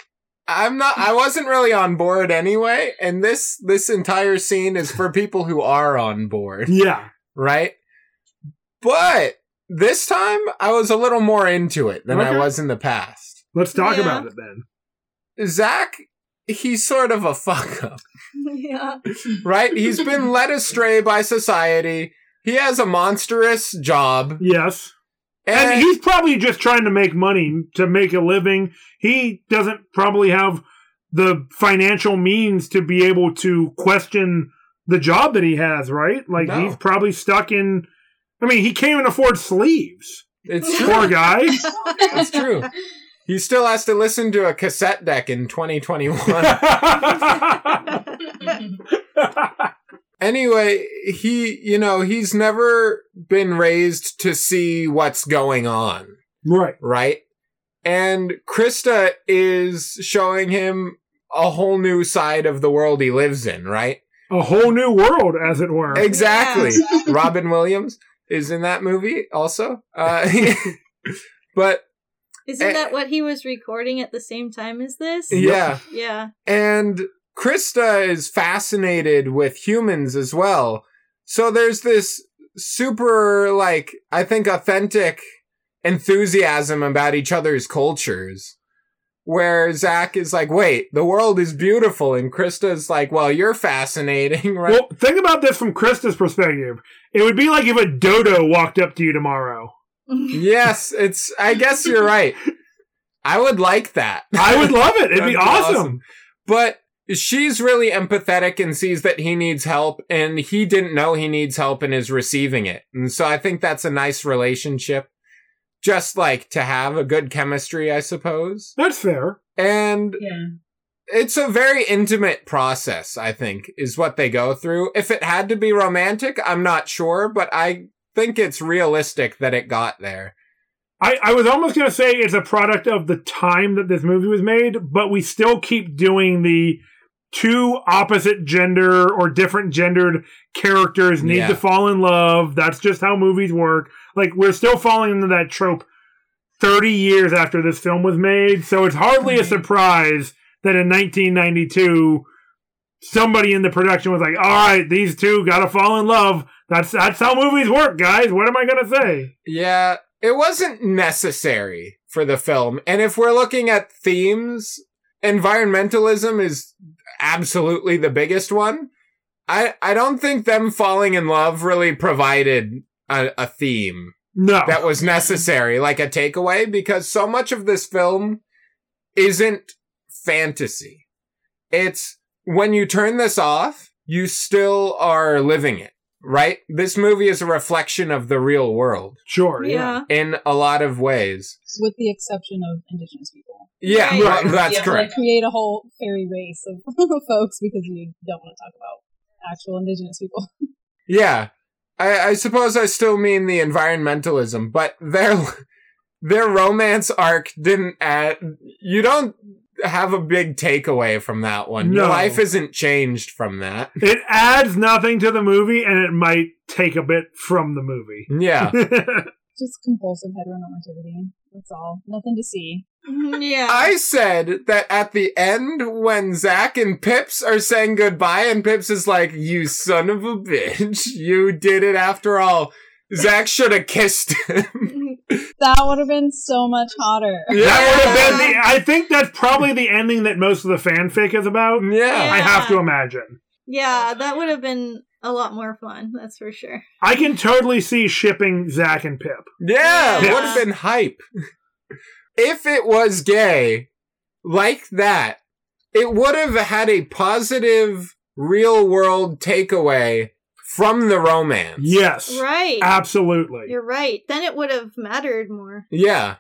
I'm not, I wasn't really on board anyway. And this, this entire scene is for people who are on board, Yeah, right? But this time I was a little more into it than I was in the past. let's talk Yeah. about it then. Zach, he's sort of a fuck up, yeah. right? He's been led astray by society. He has a monstrous job. Yes. And, And he's probably just trying to make money to make a living. He doesn't probably have the financial means to be able to question the job that he has, right? Like No. he's probably stuck in. I mean, he can't even afford sleeves. it's true. Poor guy. It's true. He still has to listen to a cassette deck in 2021. anyway, he, you know, he's never been raised to see what's going on. right. right? And Crysta is showing him a whole new side of the world he lives in, right? A whole new world, as it were. Exactly. Robin Williams is in that movie also. Uh, but Isn't Eh. that what he was recording at the same time as this? yeah, Yeah. and Crysta is fascinated with humans as well. So there's this super, like, I think authentic enthusiasm about each other's cultures. Where Zach is like, wait, the world is beautiful. And Crysta's like, well, you're fascinating, right? Well, think about this from Crysta's perspective. It would be like if a dodo walked up to you tomorrow. yes, it's, I guess you're right. I would like that. I would love it. It'd That'd be awesome. But she's really empathetic and sees that he needs help and he didn't know he needs help and is receiving it. And so I think that's a nice relationship. Just like to have a good chemistry, I suppose. That's fair. And Yeah. it's a very intimate process, I think, is what they go through. If it had to be romantic, I'm not sure, but I think it's realistic that it got there. I, I was almost going to say it's a product of the time that this movie was made, but we still keep doing the two opposite gender or different gendered characters need Yeah. to fall in love. That's just how movies work. Like, we're still falling into that trope 30 years after this film was made. So it's hardly a mm-hmm. surprise that in 1992, somebody in the production was like, all right, these two got to fall in love. That's, that's how movies work, guys. What am I going to say? Yeah, it wasn't necessary for the film. And if we're looking at themes, environmentalism is absolutely the biggest one. I, I don't think them falling in love really provided a, a theme No. that was necessary, like a takeaway, because so much of this film isn't fantasy. It's when you turn this off, you still are living it, right? This movie is a reflection of the real world Sure, yeah. yeah. in a lot of ways. with the exception of indigenous people. Yeah, Right. right, that's Yeah, correct. Create a whole fairy race of folks because you don't want to talk about actual indigenous people. Yeah. I, I suppose I still mean the environmentalism, but their their romance arc didn't add you don't have a big takeaway from that one. Your No. life isn't changed from that. It adds nothing to the movie, and it might take a bit from the movie. Yeah. Just compulsive heteronormativity. That's all. Nothing to see. Mhm, yeah. I said that at the end when Zach and Pips are saying goodbye and Pips is like, You son of a bitch, you did it after all. Zach should have kissed him. That would have been so much hotter. Yeah. That would have been the. I think that's probably the ending that most of the fanfic is about. yeah. I have to imagine. yeah, that would have been a lot more fun, that's for sure. I can totally see shipping Zach and Pip. Yeah, Yeah. would have been hype. if it was gay like that, it would have had a positive real world takeaway from the romance. Yes, Right. absolutely. You're right. Then it would have mattered more. Yeah.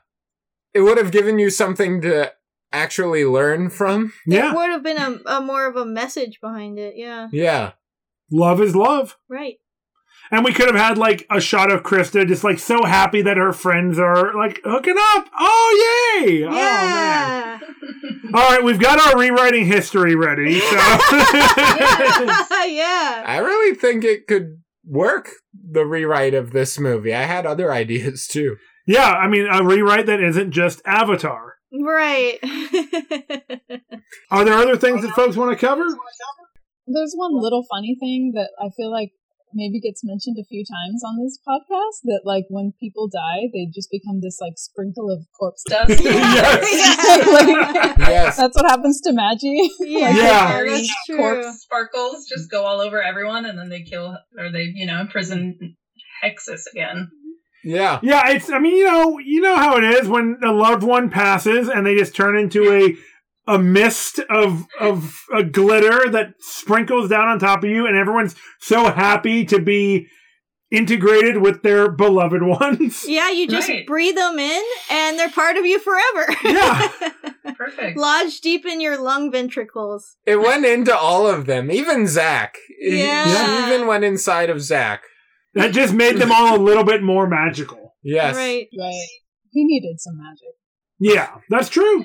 It would have given you something to actually learn from. There Yeah, would have been a, a more of a message behind it. Yeah. Yeah. Love is love. Right. And we could have had like a shot of Crysta just like so happy that her friends are like hooking up. Oh yay! Oh man! Yeah. All right, we've got our rewriting history ready. So yeah. I really think it could work, the rewrite of this movie. I had other ideas too. yeah, I mean a rewrite that isn't just Avatar. Right. Are there other things that folks want to cover? There's one little funny thing that I feel like maybe gets mentioned a few times on this podcast that like when people die, they just become this like sprinkle of corpse dust. Does Yes. Yes. That's what happens to Maggie. yeah, Yeah. that's true. Corpse. sparkles just go all over everyone, and then they kill or they you know imprison Hexxus again. Yeah. Yeah, it's. I mean, you know, you know how it is when a loved one passes and they just turn into a a mist of of a glitter that sprinkles down on top of you, and everyone's so happy to be integrated with their beloved ones. Yeah, you just Right. breathe them in and they're part of you forever. Yeah. Perfect. Lodged deep in your lung ventricles. It went into all of them, even Zach. Yeah. It even went inside of Zach. That just made them all a little bit more magical. Yes. Right. Right. He needed some magic. Yeah, that's true.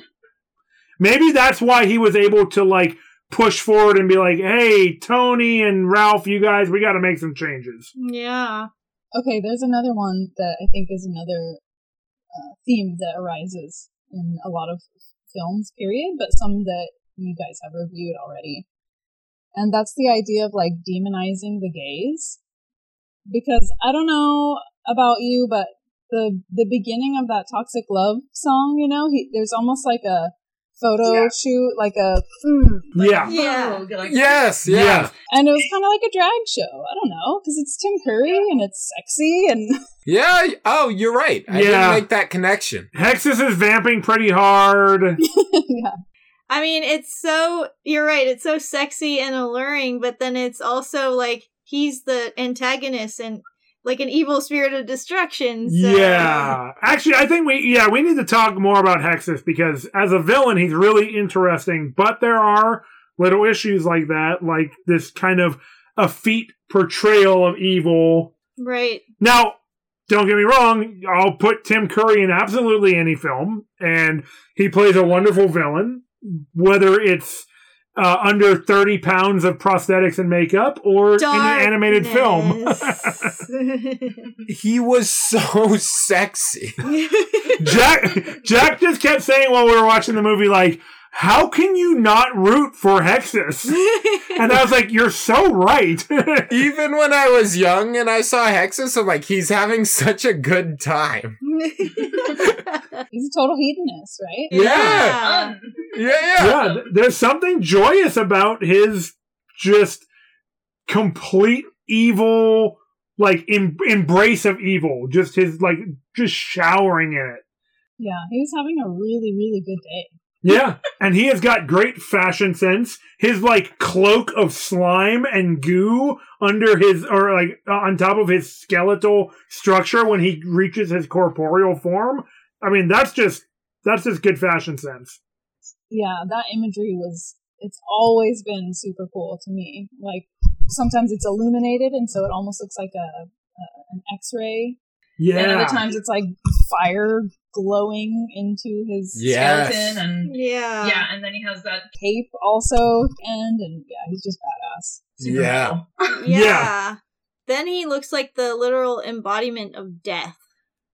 Maybe that's why he was able to like push forward and be like, "Hey, Tony and Ralph, you guys, we got to make some changes." Yeah. Okay, there's another one that I think is another uh, theme that arises in a lot of films, period, but some that you guys have reviewed already. And that's the idea of like demonizing the gays. because I don't know about you, but the the beginning of that Toxic Love song, you know, he, there's almost like a photo Yeah. shoot, like a, mm, Yeah. Yeah. Vogue, like- Yes, yeah. Yeah. and it was kind of like a drag show. I don't know, because it's Tim Curry and it's sexy and Yeah. Oh, you're right. I Yeah. didn't make that connection. Hexxus is vamping pretty hard. yeah, I mean, it's so you're right. It's so sexy and alluring, but then it's also like he's the antagonist and like an evil spirit of destruction. So. Yeah. Actually, I think we yeah, we need to talk more about Hexxus because as a villain he's really interesting, but there are little issues like that, like this kind of effete portrayal of evil. Right. Now, don't get me wrong, I'll put Tim Curry in absolutely any film and he plays a wonderful villain, whether it's uh, under 30 pounds of prosthetics and makeup or in an animated film. He was so sexy. Jack Jack just kept saying while we were watching the movie, like, how can you not root for Hexxus? And I was like, you're so right. Even when I was young and I saw Hexxus, I'm like, he's having such a good time. he's a total hedonist, right? Yeah. Fun. Yeah, yeah. yeah, there's something joyous about his just complete evil, like em- embrace of evil. Just his like just showering in it. Yeah, he was having a really, really good day. Yeah, and he has got great fashion sense. His like cloak of slime and goo under his, or like uh, on top of his skeletal structure when he reaches his corporeal form. I mean, that's just that's just good fashion sense. Yeah, that imagery was, it's always been super cool to me. Like, sometimes it's illuminated, and so it almost looks like a, a an x ray. Yeah, And Other times it's like fire glowing into his Yes. Skeleton and yeah. yeah, and then he has that cape also, and, and yeah, he's just badass. super Yeah. cool. yeah. Yeah. Then he looks like the literal embodiment of death.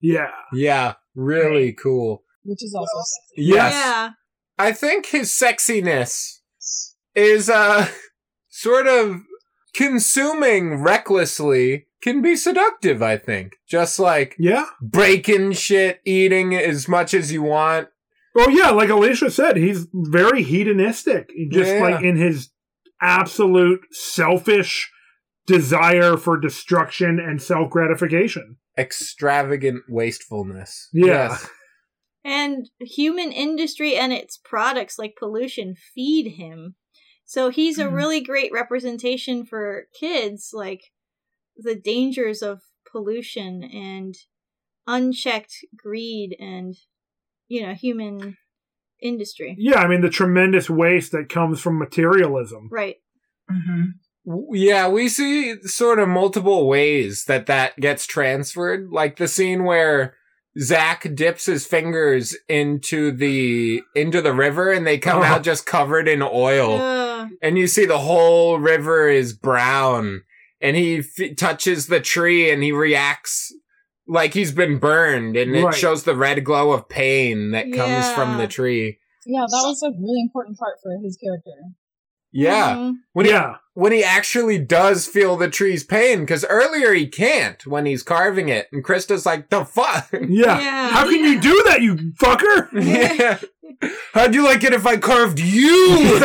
yeah, Yeah. Really cool. Which is also sexy. Yes. Yeah. I think his sexiness is uh sort of consuming recklessly can be seductive, I think. Just like yeah. breaking shit, eating as much as you want. Oh yeah, like Alicia said, he's very hedonistic. He Just Yeah. like in his absolute selfish desire for destruction and self gratification. Extravagant wastefulness. Yeah. Yes. And human industry and its products like pollution feed him. So he's a Mhm. really great representation for kids, like the dangers of pollution and unchecked greed and, you know, human industry. Yeah, I mean the tremendous waste that comes from materialism. Right. hmm Yeah, we see sort of multiple ways that that gets transferred. Like the scene where Zach dips his fingers into the into the river and they come Oh. out just covered in oil. Uh, and you see the whole river is brown and he f- touches the tree and he reacts like he's been burned and it Right. shows the red glow of pain that comes from the tree. Yeah, that was a really important part for his character. Yeah. mhm. When he, yeah, when he actually does feel the tree's pain because earlier he can't when he's carving it and Crysta's like the fuck yeah. Yeah. How can you do that, you fucker? yeah. How'd you like it if I carved you?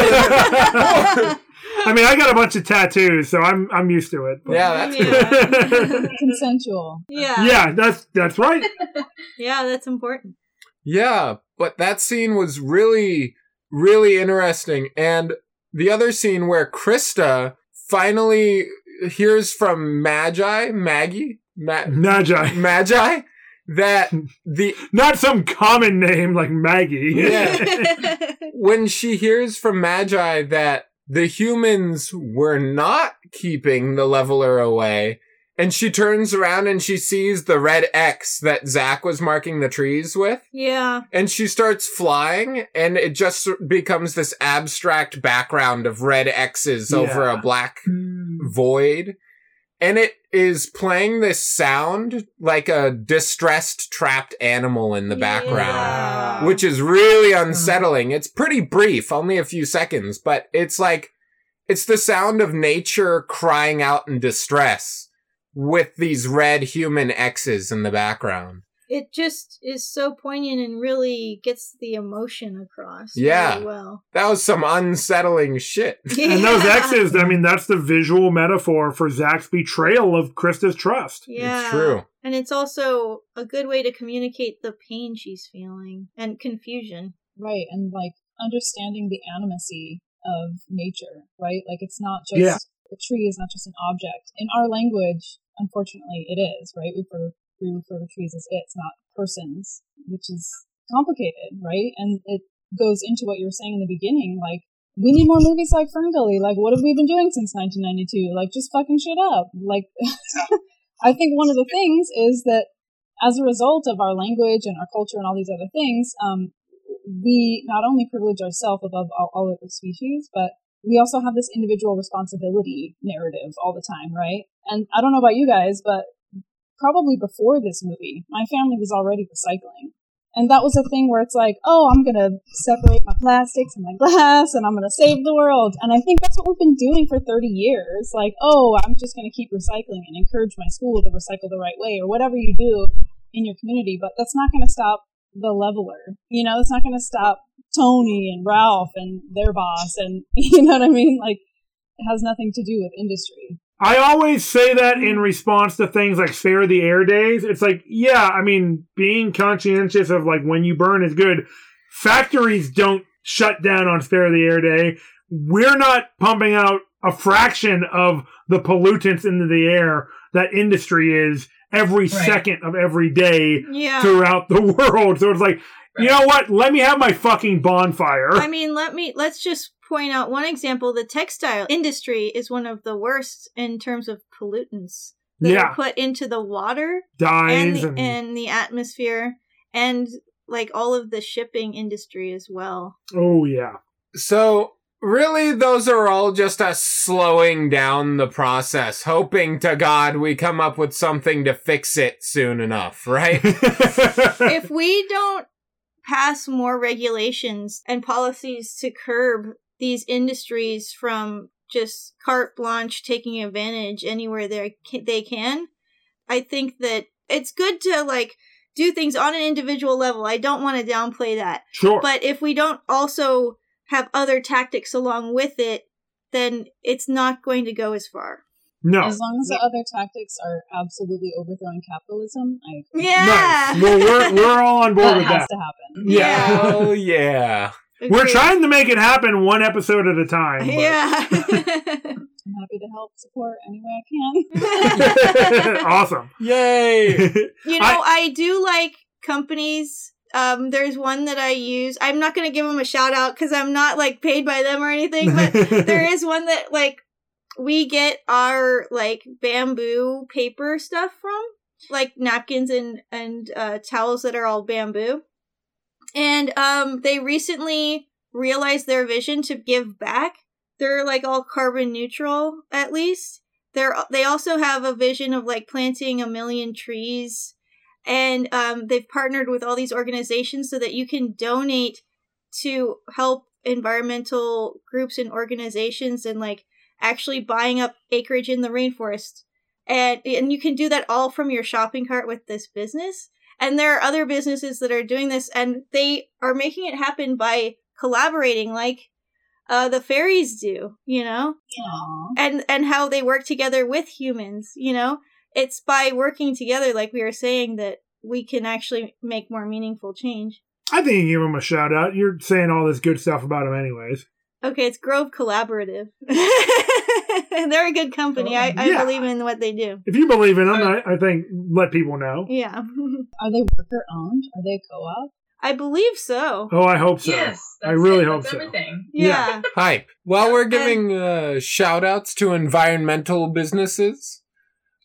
I mean, I got a bunch of tattoos, so I'm I'm used to it. but- yeah, that's Yeah. Consensual. yeah. yeah, that's that's right. Yeah, that's important. Yeah, but that scene was really, really interesting. And the other scene where Crysta finally hears from Magi, Maggie, Ma- Magi, Magi, that the not some common name like Maggie. Yeah. when she hears from Magi that the humans were not keeping the leveler away, and she turns around and she sees the red X that Zach was marking the trees with. yeah. and she starts flying and it just becomes this abstract background of red x's over a black hmm. void and it is playing this sound like a distressed trapped animal in the background Yeah. which is really hmm. unsettling it's pretty brief only a few seconds but it's like it's the sound of nature crying out in distress with these red human X's in the background. It just is so poignant and really gets the emotion across. Yeah. Really well. That was some unsettling shit. And those Yeah. X's, I mean, that's the visual metaphor for Zach's betrayal of Crysta's trust. Yeah. It's true. And it's also a good way to communicate the pain she's feeling and confusion. Right, and like understanding the animacy of nature, right? Like it's not just Yeah. a tree is not just an object. In our language, unfortunately, it is, right? We refer we refer to trees as it's, not persons, which is complicated, right? And it goes into what you were saying in the beginning, like we need more movies like Ferngully. Like, what have we been doing since 1992? Like, just fucking shit up. Like, I think one of the things is that as a result of our language and our culture and all these other things, um, we not only privilege ourselves above all, all other species, but we also have this individual responsibility narrative all the time, right? And I don't know about you guys, but probably before this movie, my family was already recycling. And that was a thing where it's like, oh, I'm going to separate my plastics and my glass and I'm going to save the world. And I think that's what we've been doing for 30 years. Like, oh, I'm just going to keep recycling and encourage my school to recycle the right way or whatever you do in your community. But that's not going to stop the leveler. You know, it's not going to stop Tony and Ralph and their boss. And you know what I mean? Like, it has nothing to do with industry. I always say that in response to things like spare the air days. It's like, yeah, I mean, being conscientious of like when you burn is good. Factories don't shut down on spare the air day. We're not pumping out a fraction of the pollutants into the air that industry is every Right. second of every day Yeah. throughout the world. So it's like, you know what? Let me have my fucking bonfire. I mean, let me let's just point out one example. The textile industry is one of the worst in terms of pollutants that yeah, are put into the water and dyes the, and, and the atmosphere and like all of the shipping industry as well. oh yeah. So, really, those are all just us slowing down the process, hoping to God we come up with something to fix it soon enough, right? if we don't pass more regulations and policies to curb these industries from just carte blanche taking advantage anywhere they they can, I think that it's good to like do things on an individual level. I don't want to downplay that. sure. But if we don't also have other tactics along with it, then it's not going to go as far. no. As long as the other tactics are absolutely overthrowing capitalism, I agree. Yeah. Nice. Well, we're we're all on board That with has that. to happen. Yeah. oh, yeah. We're trying to make it happen one episode at a time. but- Yeah. I'm happy to help support any way I can. awesome. Yay! You know, I, do like companies. Um, there's one that I use. I'm not gonna give them a shout out because I'm not like paid by them or anything, but there is one that like we get our like bamboo paper stuff from, like napkins and and uh, towels that are all bamboo. And um, they recently realized their vision to give back. They're like all carbon neutral, at least. They're they also have a vision of like planting a million trees, and um, they've partnered with all these organizations so that you can donate to help environmental groups and organizations and like actually buying up acreage in the rainforest and and you can do that all from your shopping cart with this business and there are other businesses that are doing this and they are making it happen by collaborating like uh the fairies do you know Aw. and and how they work together with humans you know it's by working together like we were saying that we can actually make more meaningful change I think you give them a shout out. You're saying all this good stuff about them, anyways. okay it's grove collaborative they're a good company i, I Yeah. believe in what they do If you believe in them, I, I think let people know. yeah Are they worker owned? Are they co op? i believe so Oh, I hope so. Yes, I really it, hope that's so. Everything. yeah, Hype. While we're giving uh, shout outs to environmental businesses,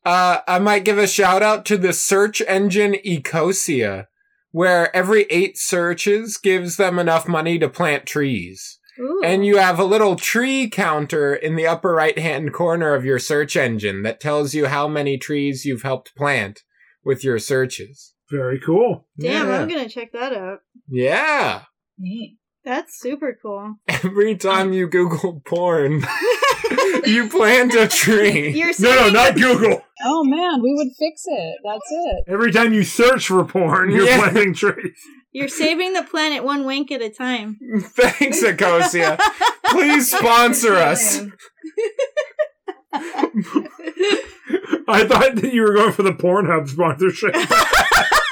uh, I might give a shout out to the search engine Ecosia, where every eight searches gives them enough money to plant trees. Ooh. And you have a little tree counter in the upper right hand corner of your search engine that tells you how many trees you've helped plant with your searches. Very cool. damn Yeah. i'm gonna check that out Yeah. Neat. That's super cool. Every time you Google porn, you plant a tree. You're No, no, not Google. Oh man, we would fix it. That's it. Every time you search for porn, you're Yeah. planting trees. You're saving the planet one wink at a time. Thanks, Ecosia. Please sponsor us. I thought that you were going for the Pornhub sponsorship.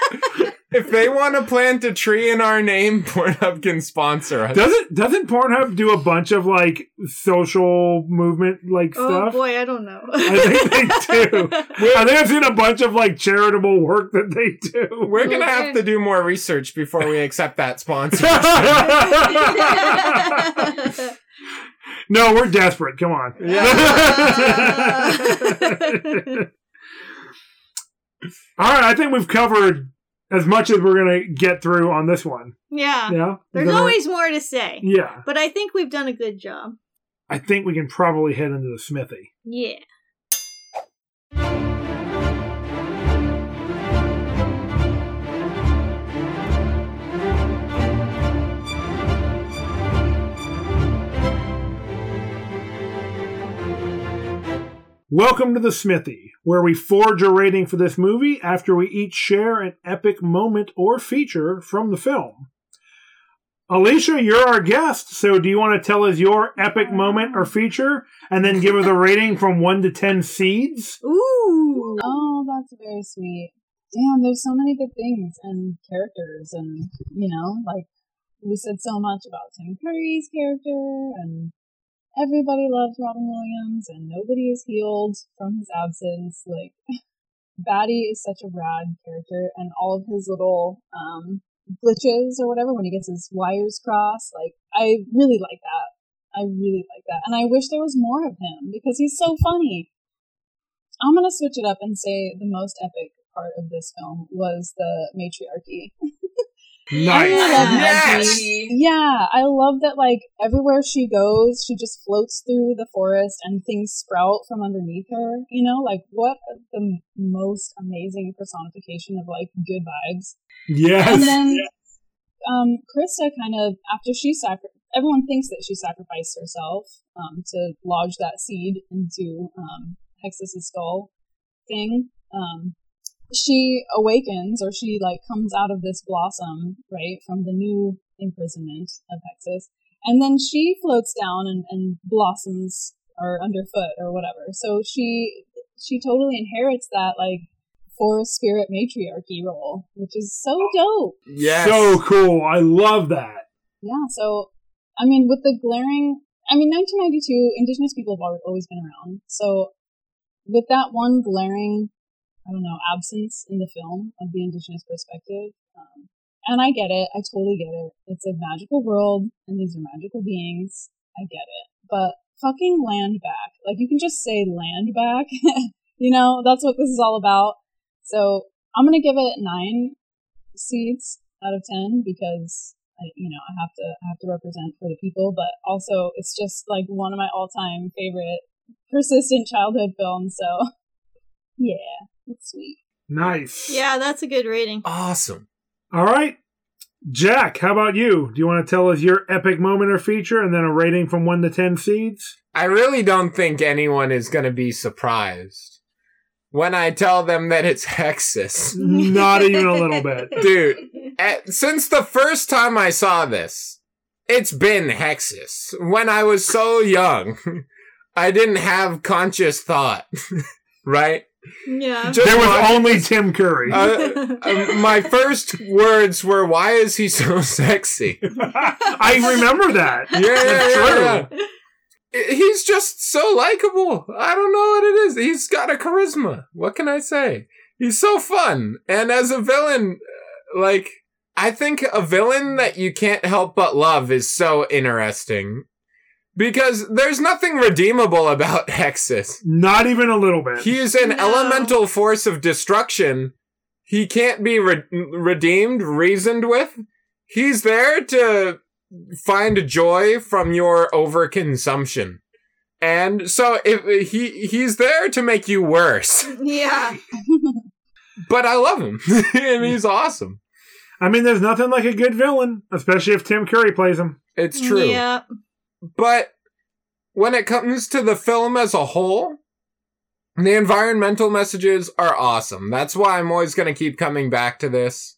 If they want to plant a tree in our name, Pornhub can sponsor us. doesn't doesn't Pornhub do a bunch of like social movement like oh stuff? Oh boy, I don't know. I think they do. I think I've seen a bunch of like charitable work that they do. We're gonna Okay. have to do more research before we accept that sponsor. no, we're desperate. Come on. All right, I think we've covered as much as we're gonna get through on this one. yeah. Yeah, There's that right? always more to say. Yeah, But I think we've done a good job. I think we can probably head into the smithy. Yeah. Welcome to the Smithy, where we forge a rating for this movie after we each share an epic moment or feature from the film. Alicia, you're our guest, so do you want to tell us your epic moment or feature and then give us a rating from 1 to 10 seeds? Ooh. Oh, that's very sweet. Damn, there's so many good things and characters, and you know, like we said so much about Tim Curry's character, and everybody loves Robin Williams, and nobody is healed from his absence. Like, Batty is such a rad character, and all of his little um, glitches or whatever when he gets his wires crossed. Like, I really like that. I really like that, and I wish there was more of him because he's so funny. I'm gonna switch it up and say the most epic part of this film was the matriarchy. Nice. Yes! Yeah, I love that. Like everywhere she goes, she just floats through the forest and things sprout from underneath her. You know, like what the most amazing personification of like good vibes. Yes. And Yes. then um, Crysta kind of after she sacri- everyone thinks that she sacrificed herself um, to lodge that seed into um, Hexxus's skull thing. Um, she awakens or she like comes out of this blossom right from the new imprisonment of Hexxus, and then she floats down and, and blossoms or underfoot or whatever. So she she totally inherits that like forest spirit matriarchy role, which is so dope. Yeah. So cool. I love that. Yeah, so I mean, with the glaring, I mean, 1992, Indigenous people have always been around. So with that one glaring, I don't know, absence in the film of the Indigenous perspective, um, and I get it, I totally get it. It's a magical world, and these are magical beings. I get it, but fucking land back. Like you can just say land back. you know, that's what this is all about. So I'm gonna give it nine seeds out of ten because I, you know, I have to I have to represent for the people, but also it's just like one of my all time favorite persistent childhood films. So yeah, it's sweet. Nice. Yeah, that's a good rating. Awesome. All right. Jack, how about you? Do you want to tell us your epic moment or feature and then a rating from 1 to 10 seeds? I really don't think anyone is gonna be surprised when I tell them that it's Hexxus. Not even a little bit. Dude, eh, since the first time I saw this, it's been Hexxus. When I was so young, I didn't have conscious thought, right? Yeah. Just There was watch- only Tim Curry. Uh, uh, my first words were, "Why is he so sexy?" I remember that. Yeah, yeah, That's yeah, yeah. He's just so likable. I don't know what it is. He's got a charisma. What can I say? He's so fun. And as a villain, uh, like, I think a villain that you can't help but love is so interesting. Because there's nothing redeemable about Hexxus. Not even a little bit. He is an No. elemental force of destruction. He can't be re- redeemed, reasoned with. He's there to find joy from your overconsumption. And so if he he's there to make you worse. yeah. But I love him. and he's awesome. I mean, there's nothing like a good villain, especially if Tim Curry plays him. It's true. Yeah. But when it comes to the film as a whole, the environmental messages are awesome. That's why I'm always going to keep coming back to this.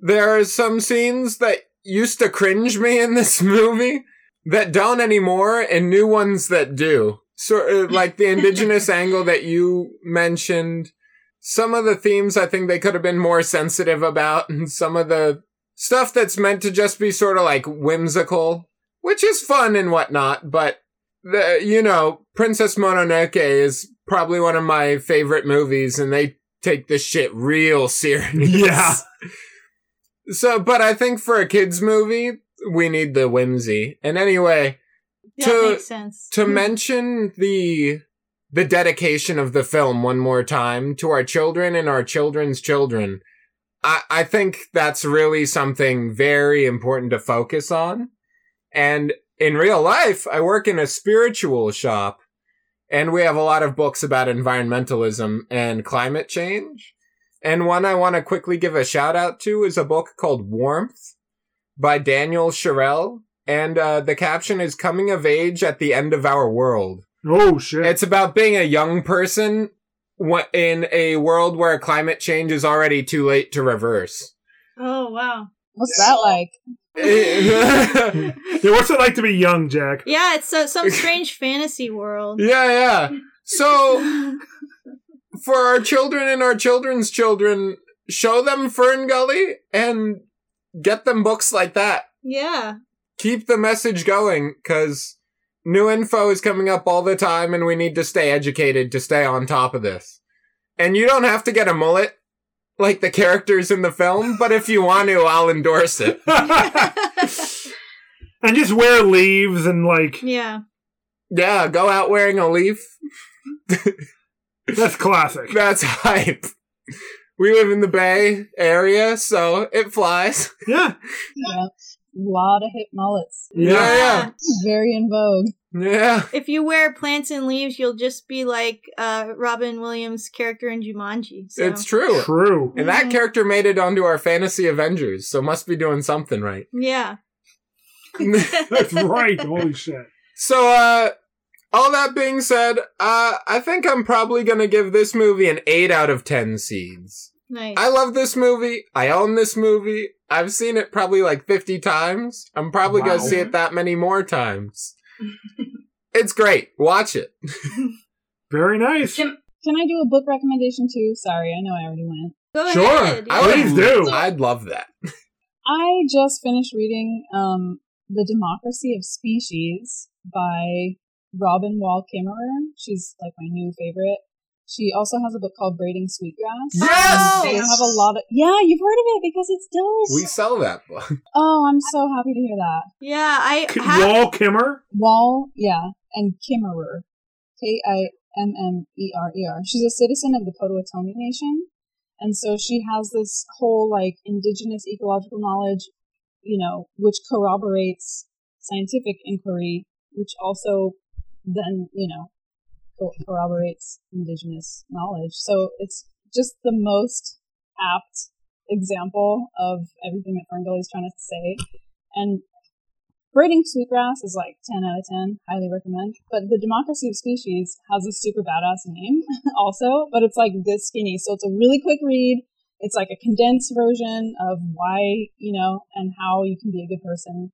There are some scenes that used to cringe me in this movie that don't anymore, and new ones that do. So, uh, like the indigenous angle that you mentioned. Some of the themes I think they could have been more sensitive about, and some of the stuff that's meant to just be sort of like whimsical, which is fun and whatnot, but the, you know, Princess Mononoke is probably one of my favorite movies, and they take this shit real serious. Yeah. So, but I think for a kids movie, we need the whimsy. And anyway, Yeah, To- makes sense. to mm-hmm. mention the the dedication of the film one more time to our children and our children's children, I, I think that's really something very important to focus on. And in real life, I work in a spiritual shop, and we have a lot of books about environmentalism and climate change. And one I want to quickly give a shout out to is a book called Warmth by Daniel Sherrell. And uh, the caption is Coming of Age at the End of Our World. Oh shit! It's about being a young person in a world where climate change is already too late to reverse. Oh wow. What's that like? Yeah, what's it like to be young, Jack? Yeah, it's so, some strange fantasy world. Yeah, yeah. So, for our children and our children's children, show them Ferngully and get them books like that. yeah. Keep the message going, because new info is coming up all the time and we need to stay educated to stay on top of this. And you don't have to get a mullet like the characters in the film, but if you want to, I'll endorse it. and just wear leaves and like yeah. Yeah, go out wearing a leaf. that's classic. That's hype. We live in the Bay Area, so it flies. Yeah, Yeah. A lot of hip mullets. Yeah, yeah. Very in vogue. Yeah. If you wear plants and leaves, you'll just be like uh, Robin Williams' character in Jumanji. So. It's true. true. And that character made it onto our fantasy Avengers, so must be doing something right. Yeah. That's right. Holy shit. So, uh, all that being said, uh, I think I'm probably gonna give this movie an 8 out of 10 seeds. Nice. I love this movie. I own this movie. I've seen it probably like 50 times. I'm probably Wow. gonna see it that many more times. It's great. Watch it. Very nice. Can, Can I do a book recommendation too? Sorry, I know I already went. Go Sure. ahead. I would- Please do. I'd love that. I just finished reading um, The Democracy of Species by Robin Wall Kimmerer. She's like my new favorite. She also has a book called Braiding Sweetgrass. Yes! They have a lot of yeah, you've heard of it because it's dope. We sell that book. oh, I'm so happy to hear that. Yeah, I K- have. Wall Kimmer. Wall, yeah, and Kimmerer, K I M M E R E R. She's a citizen of the Potawatomi Nation, and so she has this whole like indigenous ecological knowledge, you know, which corroborates scientific inquiry, which also then you know co- corroborates indigenous knowledge. So it's just the most apt example of everything that Ferngully is trying to say, and Braiding Sweetgrass is like 10 out of 10. Highly recommend. But The Democracy of Species has a super badass name also, but it's like this skinny. So it's a really quick read. It's like a condensed version of why, you know, and how you can be a good person.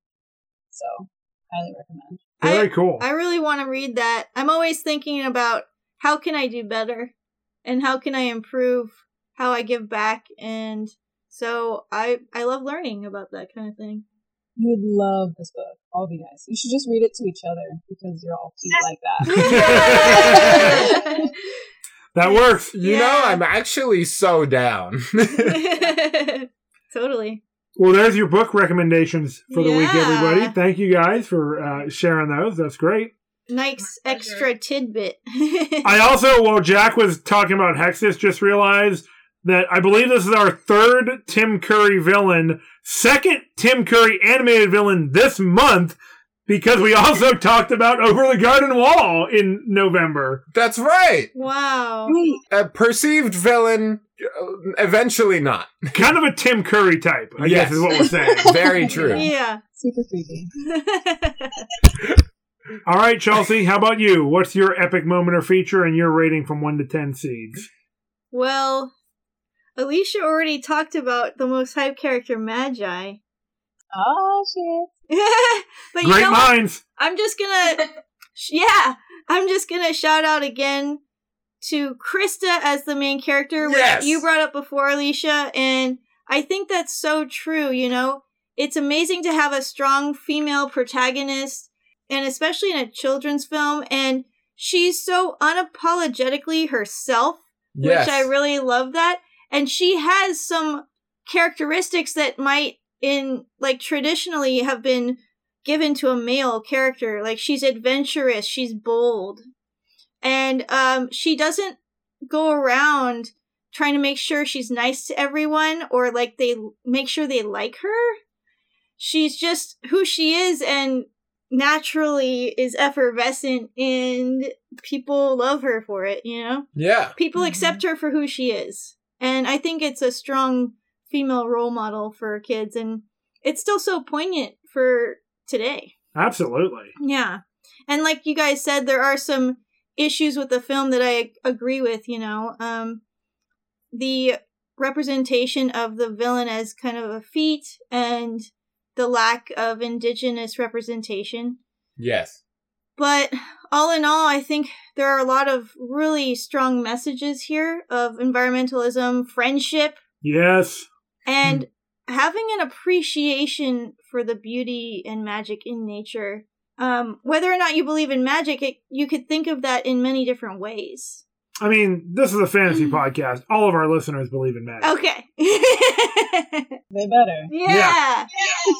So, highly recommend. Very I, cool. I really want to read that. I'm always thinking about how can I do better and how can I improve how I give back and so I I love learning about that kind of thing. You would love this book, all of you guys. You should just read it to each other because you're all cute like that. that works. You Yeah. know, I'm actually so down. totally. Well, there's your book recommendations for the week, everybody. Thank you guys for uh, sharing those. That's great. Nice extra tidbit. I also, while Jack was talking about Hexxus, just realized that I believe this is our third Tim Curry villain, second Tim Curry animated villain this month, because we also talked about Over the Garden Wall in November. That's right. wow. A perceived villain Uh, eventually not. Kind of a Tim Curry type, I Yes. guess is what we're saying. Very true. yeah. Super creepy. All right, Chelsea, how about you? What's your epic moment or feature and your rating from 1 to 10 seeds? well, Alicia already talked about the most hype character, Magi. Oh shit. but you Great know what? minds. I'm just gonna, yeah, I'm just gonna shout out again to Crysta as the main character, which Yes. you brought up before, Alicia, and I think that's so true. You know, it's amazing to have a strong female protagonist, and especially in a children's film, and she's so unapologetically herself Yes. which I really love that. And she has some characteristics that might, in like traditionally, have been given to a male character. Like she's adventurous, she's bold, and um, she doesn't go around trying to make sure she's nice to everyone or like they make sure they like her. She's just who she is and naturally is effervescent and people love her for it, you know? yeah. people Mhm. accept her for who she is. And I think it's a strong female role model for kids and it's still so poignant for today. Absolutely. Yeah. And like you guys said there are some issues with the film that I agree with, you know. Um the representation of the villain as kind of a feat and the lack of indigenous representation. Yes. But all in all, I think there are a lot of really strong messages here of environmentalism, friendship, Yes. and having an appreciation for the beauty and magic in nature. Um, whether or not you believe in magic, it, you could think of that in many different ways. I mean, this is a fantasy podcast. All of our listeners believe in magic. Okay. They better. yeah.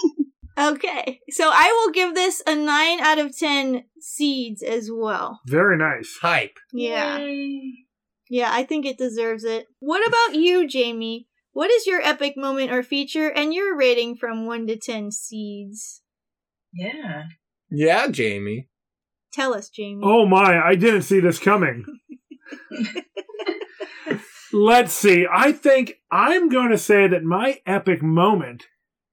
okay. So I will give this a 9 out of 10 seeds as well. Very nice. Hype. Yeah. Yay. Yeah, I think it deserves it. What about you, Jamie? What is your epic moment or feature and your rating from 1 to 10 seeds? Yeah. Yeah, Jamie. Tell us, Jamie. Oh my, I didn't see this coming. Let's see. I think I'm going to say that my epic moment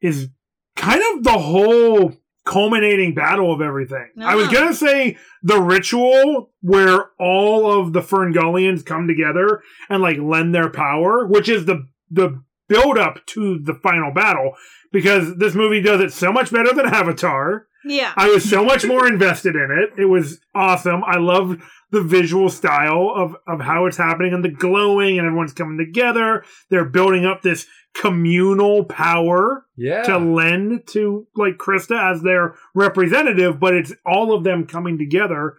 is kind of the whole culminating battle of everything. I was Ah. going to say the ritual where all of the Ferngullians come together and like lend their power, which is the the build up to the final battle because this movie does it so much better than Avatar. Yeah. I was so much more invested in it. It was awesome. I loved the visual style of, of how it's happening and the glowing and everyone's coming together. They're building up this communal power Yeah. to lend to like Crysta as their representative, but it's all of them coming together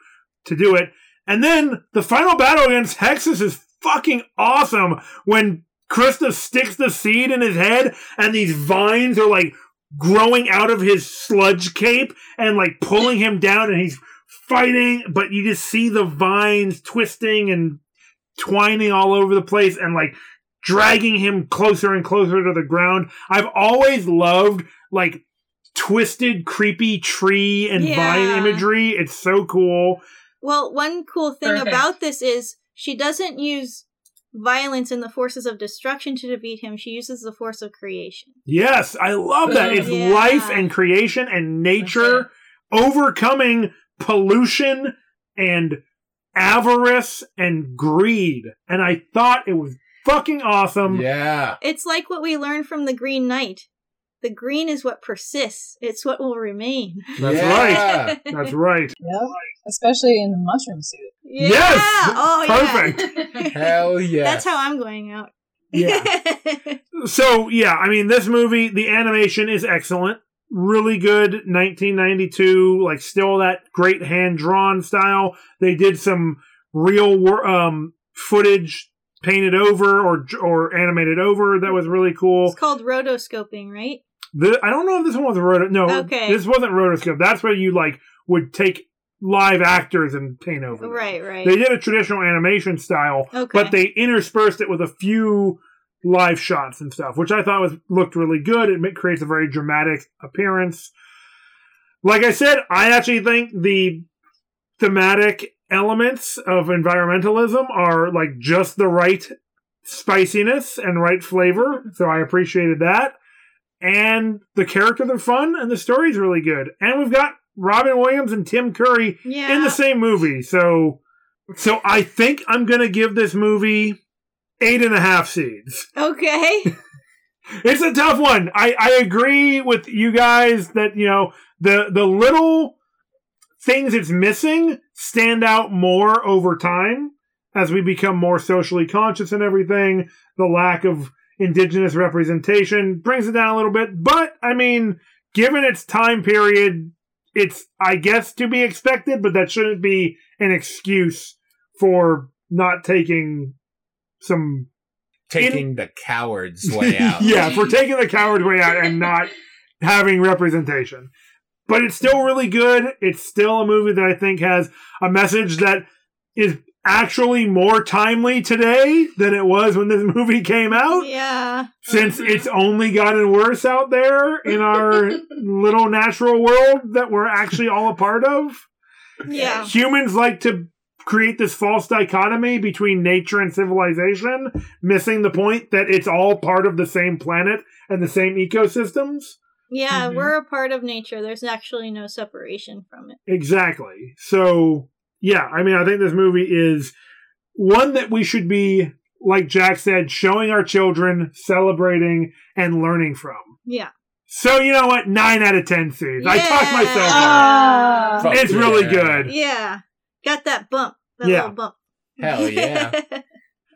to do it. And then the final battle against Hexxus is fucking awesome when Crysta sticks the seed in his head and these vines are like growing out of his sludge cape and like pulling him down and he's fighting, but you just see the vines twisting and twining all over the place and like dragging him closer and closer to the ground. I've always loved like twisted, creepy tree and Yeah. vine imagery. It's so cool. Well, one cool thing Perfect. about this is she doesn't use violence and the forces of destruction to defeat him. She uses the force of creation. Yes, I love that. It's Yeah. life and creation and nature overcoming pollution and avarice and greed. And I thought it was fucking awesome. yeah. It's like what we learned from the Green Knight. The green is what persists. It's what will remain. That's Yeah. right. That's right. Yep. Especially in the mushroom suit. Yeah. Yes! Oh, Perfect. Hell yeah. That's how I'm going out. Yeah. So yeah, I mean, this movie, the animation is excellent, really good. 1992, like still that great hand drawn style. They did some real wor- um, footage painted over or or animated over that was really cool. it's called rotoscoping, right? The, I don't know if this one was a roto. No, Okay. this wasn't rotoscope. That's where you like would take live actors and paint over. them. Right, right. They did a traditional animation style, okay. but they interspersed it with a few live shots and stuff, which I thought was looked really good. It creates a very dramatic appearance. Like I said, I actually think the thematic elements of environmentalism are like just the right spiciness and right flavor, so I appreciated that. And the characters are fun, and the story's really good. And we've got Robin Williams and Tim Curry Yeah. in the same movie, so so I think I'm gonna give this movie eight and a half seeds. okay. It's a tough one. I, I agree with you guys that, you know, the the little things it's missing stand out more over time as we become more socially conscious and everything. The lack of indigenous representation brings it down a little bit. But I mean, given its time period, it's I guess to be expected, but that shouldn't be an excuse for not taking some Taking the coward's way out. yeah, for taking the coward's way out and not having representation. But it's still really good. It's still a movie that I think has a message that is actually more timely today than it was when this movie came out. Yeah. Since it's only gotten worse out there in our little natural world that we're actually all a part of. Yeah. Humans like to create this false dichotomy between nature and civilization, missing the point that it's all part of the same planet and the same ecosystems. Yeah, Mhm. we're a part of nature. There's actually no separation from it. Exactly. So, yeah, I mean, I think this movie is one that we should be, like Jack said, showing our children, celebrating, and learning from. Yeah. So, you know what? Nine out of ten seeds. I talked myself ah. out. Fuck It's really yeah. good. Yeah. Got that bump. That Yeah. little bump. Hell yeah.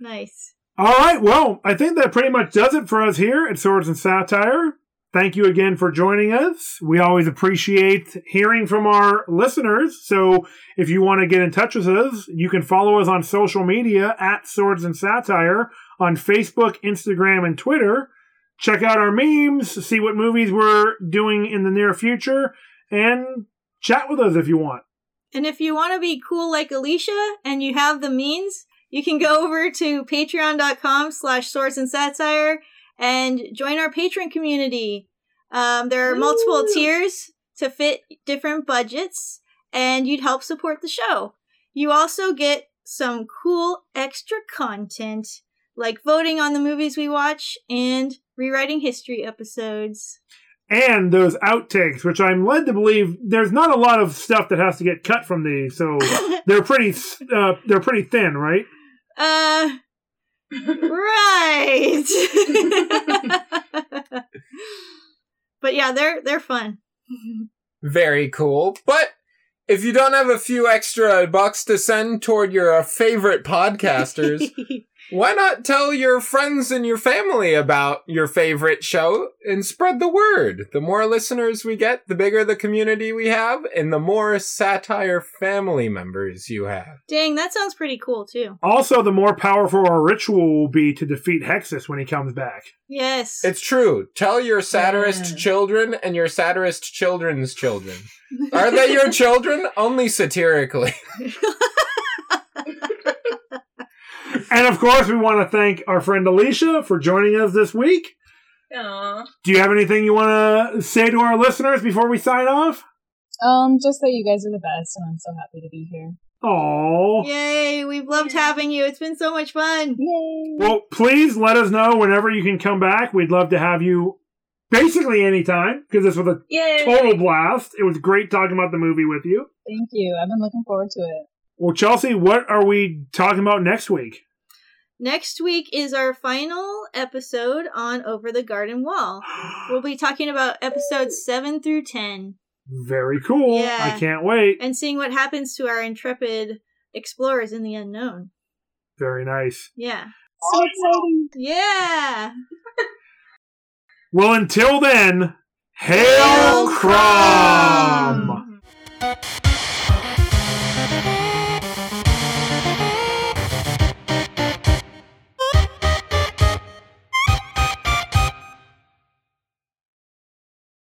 nice. All right. Well, I think that pretty much does it for us here at Swords and Satire. Thank you again for joining us. We always appreciate hearing from our listeners. So if you want to get in touch with us, you can follow us on social media at Swords and Satire on Facebook, Instagram, and Twitter. Check out our memes, see what movies we're doing in the near future, and chat with us if you want. And if you want to be cool like Alicia and you have the means, you can go over to patreon.com slash swords and satire and join our Patreon community. Um, there are multiple tiers to fit different budgets, and you'd help support the show. You also get some cool extra content like voting on the movies we watch and rewriting history episodes. and those outtakes, which I'm led to believe there's not a lot of stuff that has to get cut from these, so they're pretty uh, they're pretty thin, right? Uh, right. but yeah, they're they're fun. Very cool. But if you don't have a few extra bucks to send toward your uh, favorite podcasters, why not tell your friends and your family about your favorite show and spread the word? The more listeners we get, the bigger the community we have, and the more satire family members you have. Dang, that sounds pretty cool too. Also, the more powerful our ritual will be to defeat Hexxus when he comes back. Yes. It's true. Tell your satirist Yeah. children and your satirist children's children. Are they your children? Only satirically. And of course, we want to thank our friend Alicia for joining us this week. Aw. Do you have anything you want to say to our listeners before we sign off? Um, just that you guys are the best, and I'm so happy to be here. Oh. Yay, we've loved having you. It's been so much fun. Yay! Well, please let us know whenever you can come back. We'd love to have you basically anytime because this was a Yay! total blast. It was great talking about the movie with you. Thank you. I've been looking forward to it. Well, Chelsea, what are we talking about next week? Next week is our final episode on Over the Garden Wall. We'll be talking about episodes 7 through 10 Very cool. Yeah. I can't wait. and seeing what happens to our intrepid explorers in the unknown. Very nice. Yeah. So exciting! Yeah. Well, until then, Hail, Hail Crom! Crom!